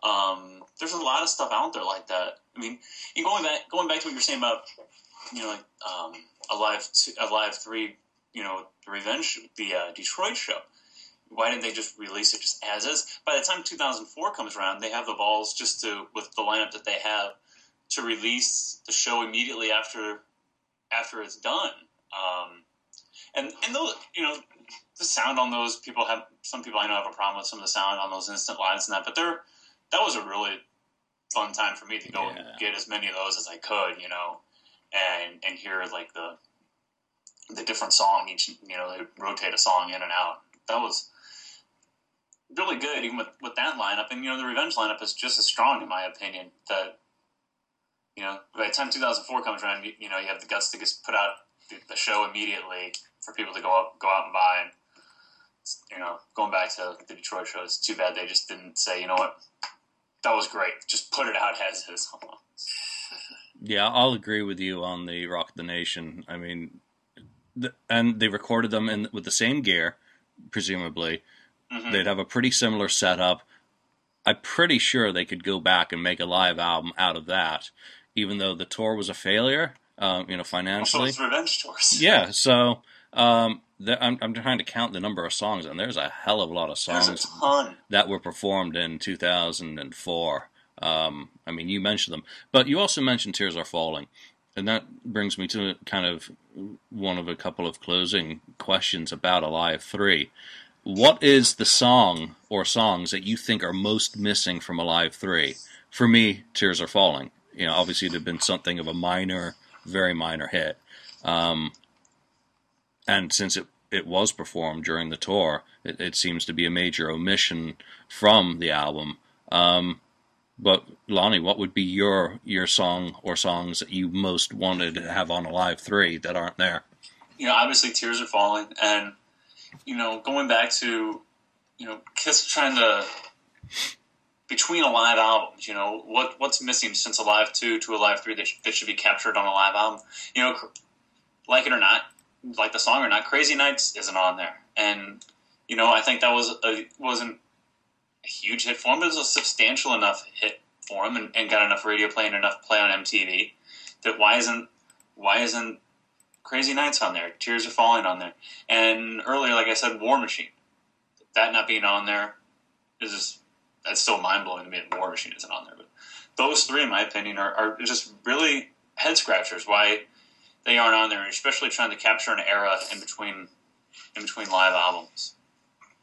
Um, there's a lot of stuff out there like that. I mean, and going back going back to what you're saying about you know like um, a live two, a live three, you know, the Revenge, the uh, Detroit show. Why didn't they just release it just as is? By the time 2004 comes around, they have the balls just to with the lineup that they have to release the show immediately after after it's done. Um, and and those you know the sound on those people have some people I know have a problem with some of the sound on those instant lives and that, but they're that was a really fun time for me to go Yeah. and get as many of those as I could, you know, and and hear like the the different song each you know they rotate a song in and out. That was really good even with, with that lineup and you know the revenge lineup is just as strong in my opinion that you know by the time 2004 comes around you, you know you have the guts to just put out the, the show immediately for people to go out go out and buy and you know going back to the detroit show it's too bad they just didn't say you know what that was great just put it out as is Yeah, I'll agree with you on the Rock the Nation. I mean, th- and they recorded them in with the same gear, presumably. Mhm. They'd have a pretty similar setup. I'm pretty sure they could go back and make a live album out of that, even though the tour was a failure, um, you know, also financially. it's revenge tours Yeah, so um, the, I'm, I'm trying to count the number of songs, and there's a hell of a lot of songs that were performed in 2004. Um, I mean, you mentioned them, but you also mentioned "Tears Are Falling," and that brings me to kind of one of a couple of closing questions about Alive Three. What is the song or songs that you think are most missing from Alive Three? For me, "Tears Are Falling." You know, obviously there'd been something of a minor, very minor hit, um, and since it it was performed during the tour, it, it seems to be a major omission from the album. Um, but Lonnie, what would be your your song or songs that you most wanted to have on a live Three that aren't there? you know, obviously tears are falling, and you know, going back to you know, Kiss trying to between a live album, you know, what what's missing since a live two to a live three that, that should be captured on a live album? You know, like it or not, like the song or not, Crazy Nights isn't on there, and you know, I think that was a wasn't a huge hit for him, but it was a substantial enough hit for him, and, and got enough radio play and enough play on MTV that why isn't why isn't Crazy Nights on there. Tears are falling on there. And earlier, like I said, War Machine. That not being on there is just, that's still mind blowing to me that War Machine isn't on there. But those three, in my opinion, are, are just really head scratchers. Why they aren't on there, especially trying to capture an era in between in between live albums.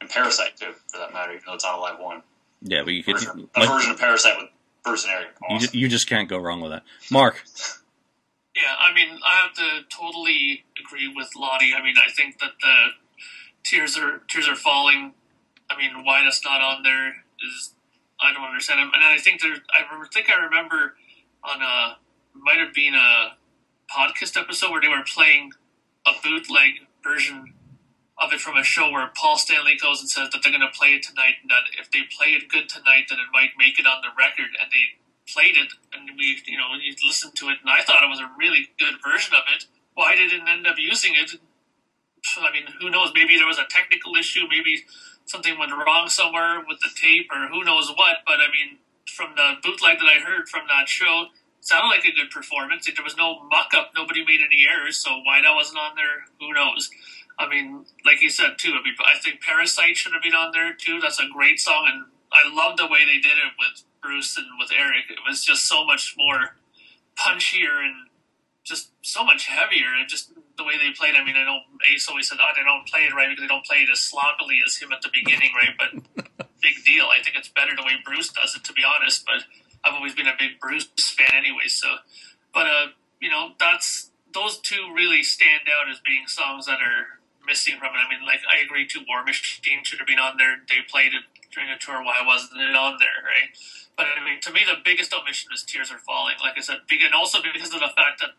And Parasite too, for that matter, even though it's not a live one. Yeah, but you could Version, a like, version of Parasite with Bruce and Eric. you, Awesome. ju- you just can't go wrong with that. Mark, Yeah, I mean, I have to totally agree with Lonnie. I mean, I think that the tears are tears are falling. I mean, why that's not on there is I don't understand. And I think there, I think I remember on a might have been a podcast episode where they were playing a bootleg version of it from a show where Paul Stanley goes and says that they're going to play it tonight, and that if they play it good tonight, then it might make it on the record. And they played it, and we, you know, you listened to it, and I thought it was a really good version of it. Why didn't end up using it? I mean, who knows? Maybe there was a technical issue. Maybe something went wrong somewhere with the tape, or who knows what. But I mean, from the bootleg that I heard from that show, sounded like a good performance. There was no muck up. Nobody made any errors. So why that wasn't on there? Who knows? I mean, like you said too. I mean, I think Parasite should have been on there too. That's a great song, and I love the way they did it with Bruce and with Eric. It was just so much more punchier and just so much heavier. And just the way they played. I mean, I know Ace always said, "Oh, they don't play it right because they don't play it as sloppily as him at the beginning, right?" But big deal. I think it's better the way Bruce does it, to be honest. But I've always been a big Bruce fan anyway. So, but uh, you know, that's those two really stand out as being songs that are missing from it. I mean, like I agree too. War Machine should have been on there. They played it during a tour. Why wasn't it on there, right? But I mean, to me, the biggest omission is "Tears Are Falling." Like I said, and also because of the fact that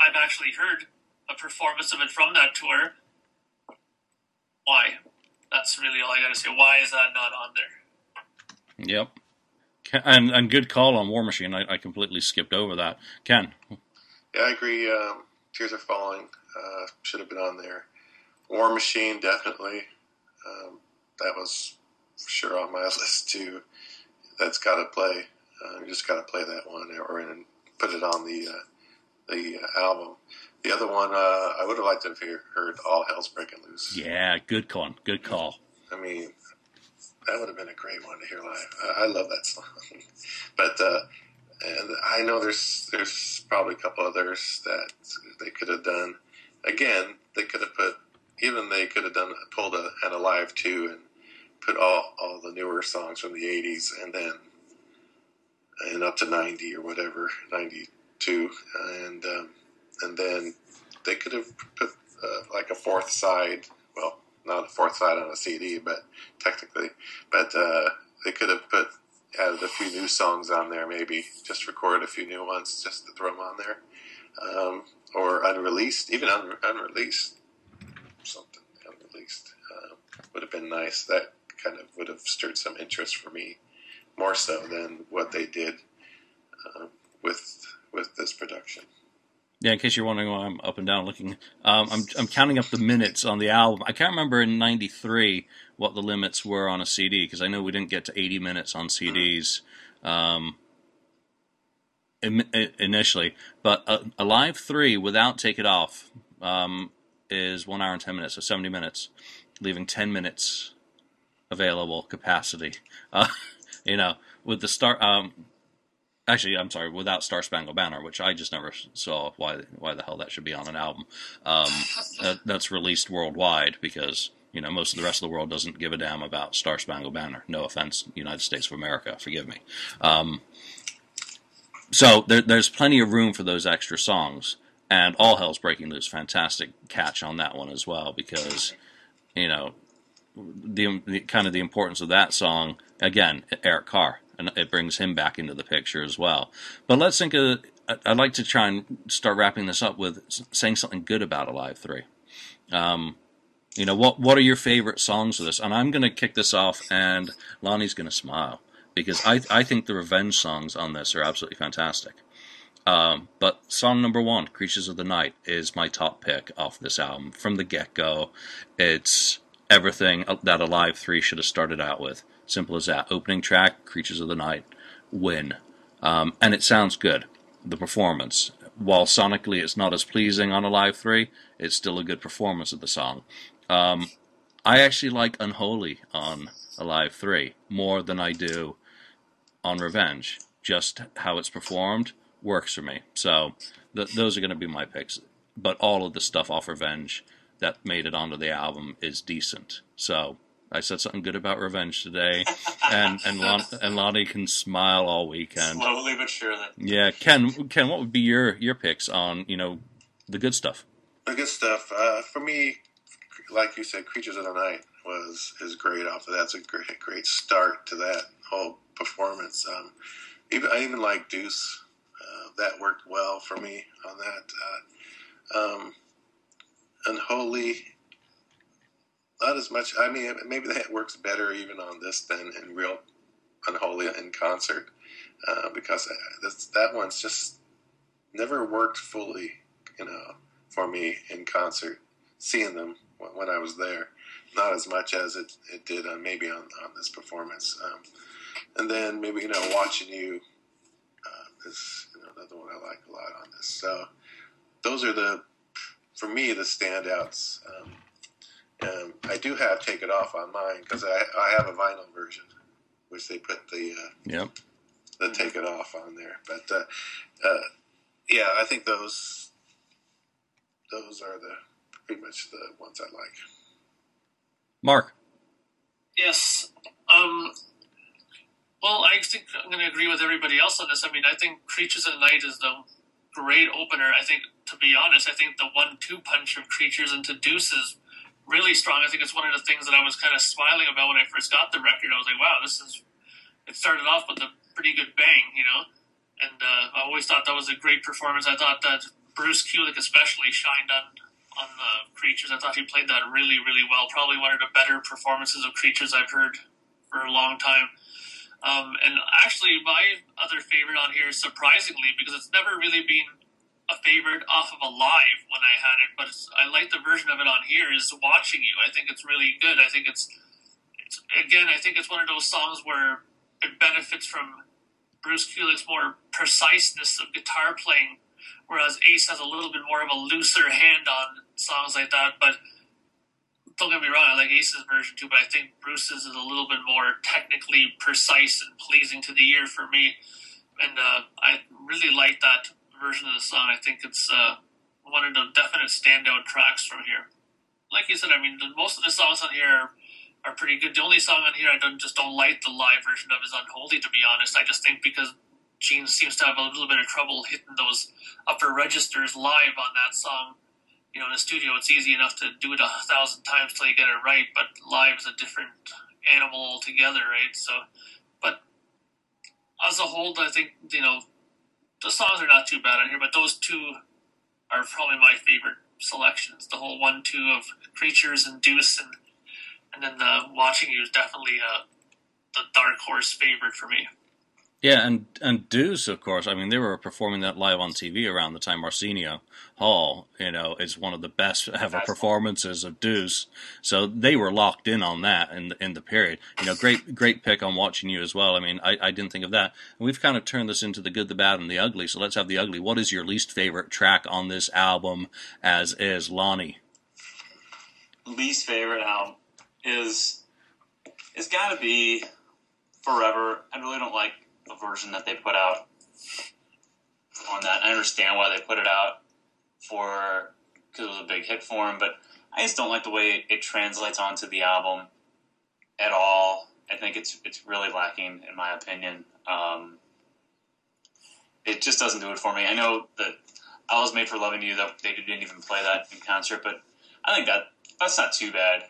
I've actually heard a performance of it from that tour. Why? That's really all I got to say. Why is that not on there? Yep. And and good call on War Machine. I, I completely skipped over that. Ken. Yeah, I agree. Um, Tears are falling. Uh, should have been on there. War Machine definitely. Um, that was for sure on my list too. That's got to play. Uh, you just got to play that one or and put it on the uh, the uh, album. The other one, uh, I would have liked to have hear, heard "All Hell's Breaking Loose." Yeah, good call. Good call. I mean, that would have been a great one to hear live. I, I love that song, but uh, I know there's there's probably a couple others that they could have done. Again, they could have put even they could have done pulled a an alive too and put all all the newer songs from the '80s and then and up to '90 or whatever '92 and um, and then they could have put uh, like a fourth side. Well, not a fourth side on a CD, but technically, but uh, they could have put added a few new songs on there, maybe just recorded a few new ones just to throw them on there, um, or unreleased, even un- unreleased, something unreleased uh, would have been nice. That kind of would have stirred some interest for me, more so than what they did uh, with with this production. Yeah, in case you're wondering why I'm up and down looking, um, I'm I'm counting up the minutes on the album. I can't remember in '93 what the limits were on a CD because I know we didn't get to 80 minutes on CDs um, initially. But a, live three without Take It Off um, is one hour and 10 minutes, so 70 minutes, leaving 10 minutes available capacity. Uh, you know, with the start. Um, actually, I'm sorry, without Star Spangled Banner, which I just never saw why why the hell that should be on an album. Um, that, that's released worldwide because you know most of the rest of the world doesn't give a damn about Star Spangled Banner. No offense, United States of America, forgive me. Um, so there, there's plenty of room for those extra songs, and All Hell's Breaking Loose, fantastic catch on that one as well because you know the, the kind of the importance of that song again, Eric Carr and it brings him back into the picture as well. But let's think of. I'd like to try and start wrapping this up with saying something good about Alive Three. Um, you know what? What are your favorite songs of this? And I'm going to kick this off, and Lonnie's going to smile because I I think the revenge songs on this are absolutely fantastic. Um, but song number one, "Creatures of the Night," is my top pick off this album from the get go. It's everything that Alive Three should have started out with. Simple as that. Opening track, Creatures of the Night, win. Um, and it sounds good. The performance, while sonically it's not as pleasing on Alive 3, it's still a good performance of the song. Um, I actually like Unholy on Alive 3 more than I do on Revenge. Just how it's performed works for me. So th- those are going to be my picks. But all of the stuff off Revenge that made it onto the album is decent. So I said something good about revenge today, and and Lon, and Lonnie can smile all weekend. Slowly but surely. Yeah, Ken. Ken, what would be your your picks on you know the good stuff? The good stuff uh, for me, like you said, Creatures of the Night was is great. Off of that's a great great start to that whole performance. Um, even I even like Deuce. Uh, that worked well for me on that. Uh, um, Unholy not as much. I mean, maybe that works better even on this than in real Unholy in concert uh, because that one's just never worked fully, you know, for me in concert. Seeing them when I was there, not as much as it, it did uh, maybe on, on this performance. Um, and then maybe you know watching you uh, is you know, another one I like a lot on this. So those are the for me the standouts. Um, um, I do have Take It Off on mine because I, I have a vinyl version, which they put the uh, yep. the Take It Off on there. But uh, uh, yeah, I think those those are the pretty much the ones I like. Mark. Yes. Um, well, I think I'm going to agree with everybody else on this. I mean, I think Creatures of the Night is the great opener. I think, to be honest, I think the one-two punch of Creatures into Deuce is really strong. I think it's one of the things that I was kind of smiling about when I first got the record. I was like, wow, this is. It started off with a pretty good bang, you know, and uh, I always thought that was a great performance. I thought that Bruce Kulick especially shined on on the Creatures. I thought he played that really, really well. Probably one of the better performances of Creatures I've heard for a long time. Um, and actually, my other favorite on here, surprisingly, because it's never really been a favorite off of a live when I had it, but I like the version of it on here. Is watching you. I think it's really good. I think it's, it's again. I think it's one of those songs where it benefits from Bruce Kulick's more preciseness of guitar playing, whereas Ace has a little bit more of a looser hand on songs like that. But don't get me wrong, I like Ace's version too, but I think Bruce's is a little bit more technically precise and pleasing to the ear for me. And uh, I really like that version of the song. I think it's uh, one of the definite standout tracks from here. Like you said, I mean, the, most of the songs on here are, are pretty good. The only song on here I don't, just don't like the live version of is Unholy, to be honest. I just think because Gene seems to have a little bit of trouble hitting those upper registers live on that song you know, in the studio, it's easy enough to do it a thousand times till you get it right, but live is a different animal altogether, right? So, but as a whole, I think, you know, the songs are not too bad on here, but those two are probably my favorite selections. The whole one, two of Creatures and Deuce, and, and then the Watching You is definitely uh, the dark horse favorite for me. Yeah, and and Deuce, of course. I mean, they were performing that live on TV around the time Arsenio Hall, you know, is one of the best ever performances of Deuce. So they were locked in on that in the, in the period. You know, great great pick on watching you as well. I mean, I, I didn't think of that. And we've kind of turned this into the good, the bad, and the ugly. So let's have the ugly. What is your least favorite track on this album? As is Lonnie. Least favorite album is it's got to be Forever. I really don't like version that they put out on that. I understand why they put it out for because it was a big hit for him, but I just don't like the way it translates onto the album at all. I think it's it's really lacking, in my opinion. Um, it just doesn't do it for me. I know that I was made for loving you. That they didn't even play that in concert, but I think that that's not too bad.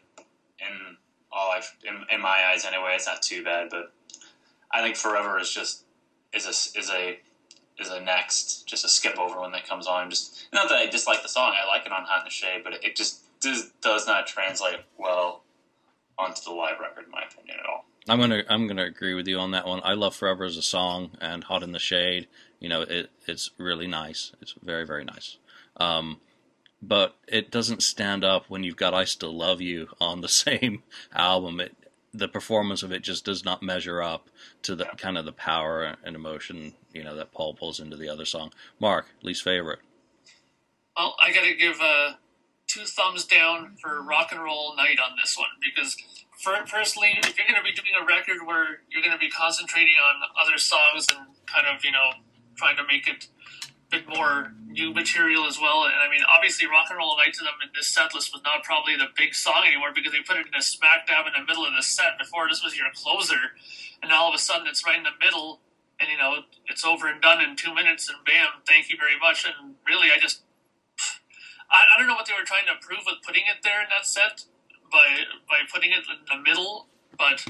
In all, I in, in my eyes, anyway, it's not too bad. But I think Forever is just is a is a is a next just a skip over when that comes on. Just not that I dislike the song, I like it on Hot in the Shade, but it, just does does not translate well onto the live record, in my opinion, at all. I'm gonna I'm gonna agree with you on that one. I love Forever as a song and Hot in the Shade. You know, it it's really nice. It's very very nice. Um, but it doesn't stand up when you've got I Still Love You on the same album. It the performance of it just does not measure up to the kind of the power and emotion you know that Paul pulls into the other song. Mark, least favorite. Well, I got to give uh, two thumbs down for Rock and Roll Night on this one because, for, personally, if you're going to be doing a record where you're going to be concentrating on other songs and kind of you know trying to make it bit more new material as well. And I mean, obviously, Rock and Roll Night to them in this set list was not probably the big song anymore because they put it in a smack dab in the middle of the set before this was your closer. And all of a sudden, it's right in the middle, and you know, it's over and done in two minutes, and bam, thank you very much. And really, I just, I, I don't know what they were trying to prove with putting it there in that set by by putting it in the middle, but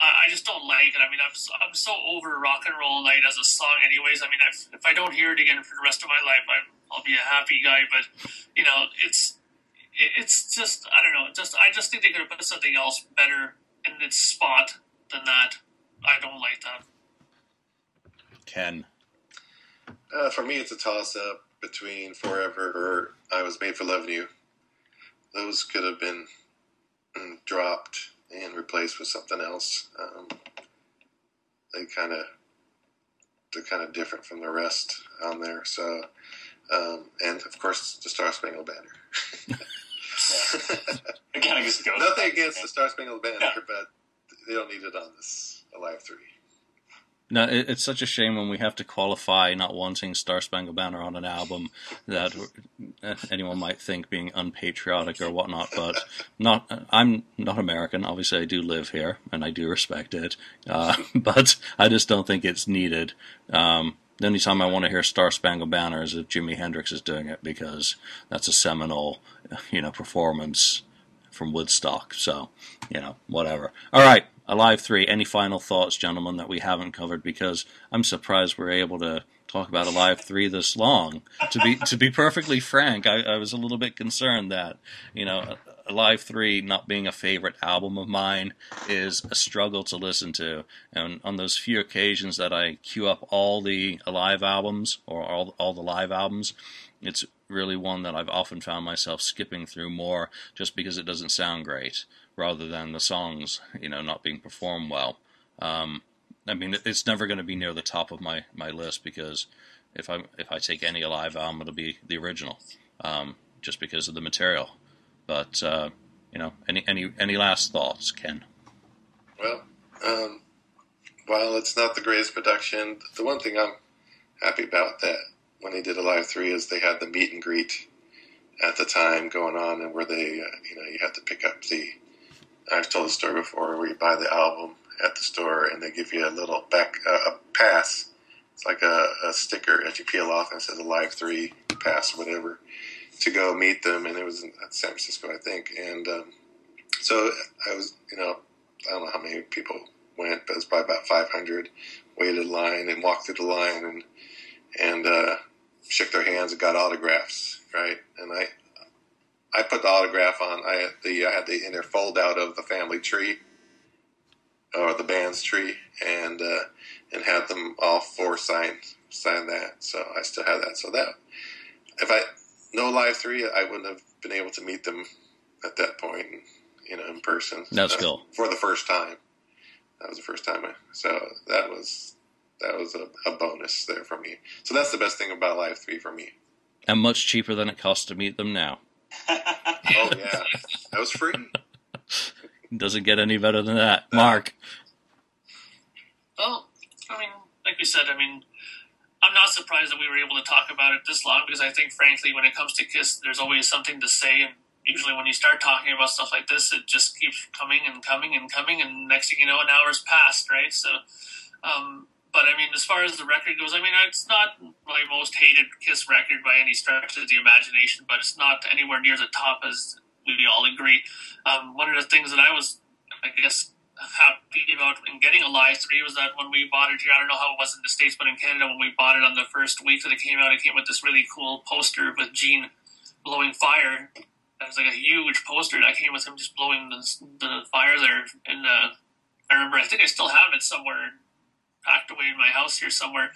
I, just don't like it. I mean, I'm I'm so over rock and roll night as a song, anyways. I mean, if, if I don't hear it again for the rest of my life, I'm, I'll be a happy guy. But you know, it's it's just I don't know. Just I just think they could have put something else better in its spot than that. I don't like that. Ken. Uh, for me, it's a toss up between Forever or I Was Made for Loving You. Those could have been mm, dropped and replaced with something else. Um, they kind of they're kind of different from the rest on there. So, um, and of course, the Star Spangled Banner. it kind of just goes. Nothing against the Star Spangled Banner, yeah. but they don't need it on this Alive Three. No, it, it's such a shame when we have to qualify not wanting Star Spangled Banner on an album that anyone might think being unpatriotic or whatnot, but not. I'm not American. Obviously, I do live here and I do respect it, uh, but I just don't think it's needed. Um, the only time I want to hear Star Spangled Banner is if Jimi Hendrix is doing it because that's a seminal, you know, performance from Woodstock. So, you know, whatever. All right, Alive 3. Any final thoughts, gentlemen, that we haven't covered? Because I'm surprised we're able to talk about Alive 3 this long. To be to be perfectly frank, I, I was a little bit concerned that, you know, Alive 3 not being a favorite album of mine is a struggle to listen to. And on those few occasions that I queue up all the Alive albums or all, all the live albums, it's really one that I've often found myself skipping through more just because it doesn't sound great rather than the songs, you know, not being performed well. Um, I mean, it's never going to be near the top of my, my list because if I if I take any Alive album, it'll be the original, um, just because of the material. But uh, you know, any any any last thoughts, Ken? Well, um, while it's not the greatest production, the one thing I'm happy about that when they did Alive Three is they had the meet and greet at the time going on, and where they uh, you know you had to pick up the. I've told the story before where you buy the album at the store and they give you a little back uh, a pass. It's like a, a sticker that you peel off and it says Alive Three pass, whatever to go meet them, and it was in San Francisco, I think. And um, so I was, you know, I don't know how many people went, but it was probably about 500. Waited in line and walked through the line and and uh, shook their hands and got autographs, right? And I I put the autograph on. I had the I had the inner fold out of the family tree or the band's tree, and uh, and had them all four sign sign that. So I still have that. So that if I no live three, I wouldn't have been able to meet them at that point, you know, in person. That's uh, cool for the first time. That was the first time, I, so that was that was a, a, bonus there for me. So that's the best thing about Live Three for me. And much cheaper than it costs to meet them now. oh yeah, that was free. Doesn't get any better than that, Mark. Well, I mean, like we said, I mean, I'm not surprised that we were able to talk about it this long because I think, frankly, when it comes to Kiss, there's always something to say. And usually, when you start talking about stuff like this, it just keeps coming and coming and coming. And next thing you know, an hour's passed, right? So, um, but I mean, as far as the record goes, I mean, it's not my most hated Kiss record by any stretch of the imagination, but it's not anywhere near the top as we all agree. Um, one of the things that I was, I guess, happy about in getting Alive 3 was that when we bought it here, I don't know how it was in the States, but in Canada, when we bought it on the first week that it came out, it came with this really cool poster with Gene blowing fire. That was like a huge poster that came with him just blowing the, the fire there. And I remember, I think I still have it somewhere packed away in my house here somewhere.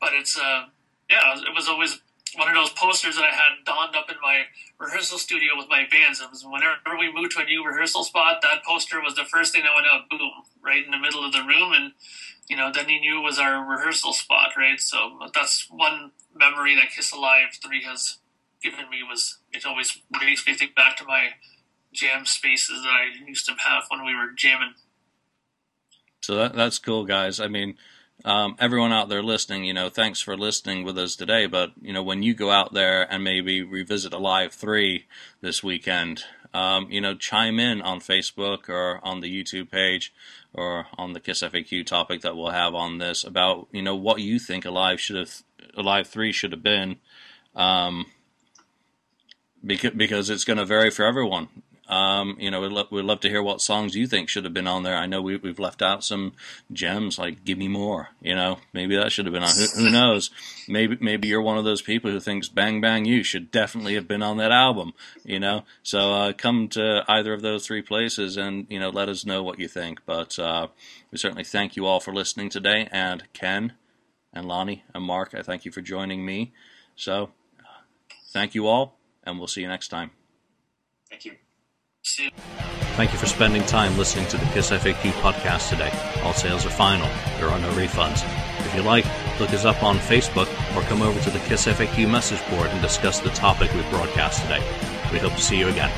But it's, uh, yeah, it was always one of those posters that I had donned up in my rehearsal studio with my bands. It was whenever we moved to a new rehearsal spot, that poster was the first thing that went out, boom, right in the middle of the room, and you know, then he knew it was our rehearsal spot, right? So that's one memory that Kiss Alive Three has given me. Was it always makes me think back to my jam spaces that I used to have when we were jamming. So that, that's cool, guys. I mean, um, everyone out there listening, you know, thanks for listening with us today. But you know, when you go out there and maybe revisit Alive Three this weekend, um, you know, chime in on Facebook or on the YouTube page or on the Kiss FAQ topic that we'll have on this about you know what you think Alive should have Alive Three should have been. Um, because, because it's going to vary for everyone. Um, you know, we'd, lo- we'd love to hear what songs you think should have been on there. I know we, have left out some gems like "Give Me More." You know, maybe that should have been on. Who, who, knows? Maybe maybe you're one of those people who thinks "Bang Bang You" should definitely have been on that album. You know, so uh, come to either of those three places and you know let us know what you think. But uh, we certainly thank you all for listening today, and Ken, and Lonnie, and Mark, I thank you for joining me. So, thank you all, and we'll see you next time. Thank you. Thank you for spending time listening to the KISS FAQ podcast today. All sales are final. There are no refunds. If you like, look us up on Facebook or come over to the KISS FAQ message board and discuss the topic we broadcast today. We hope to see you again.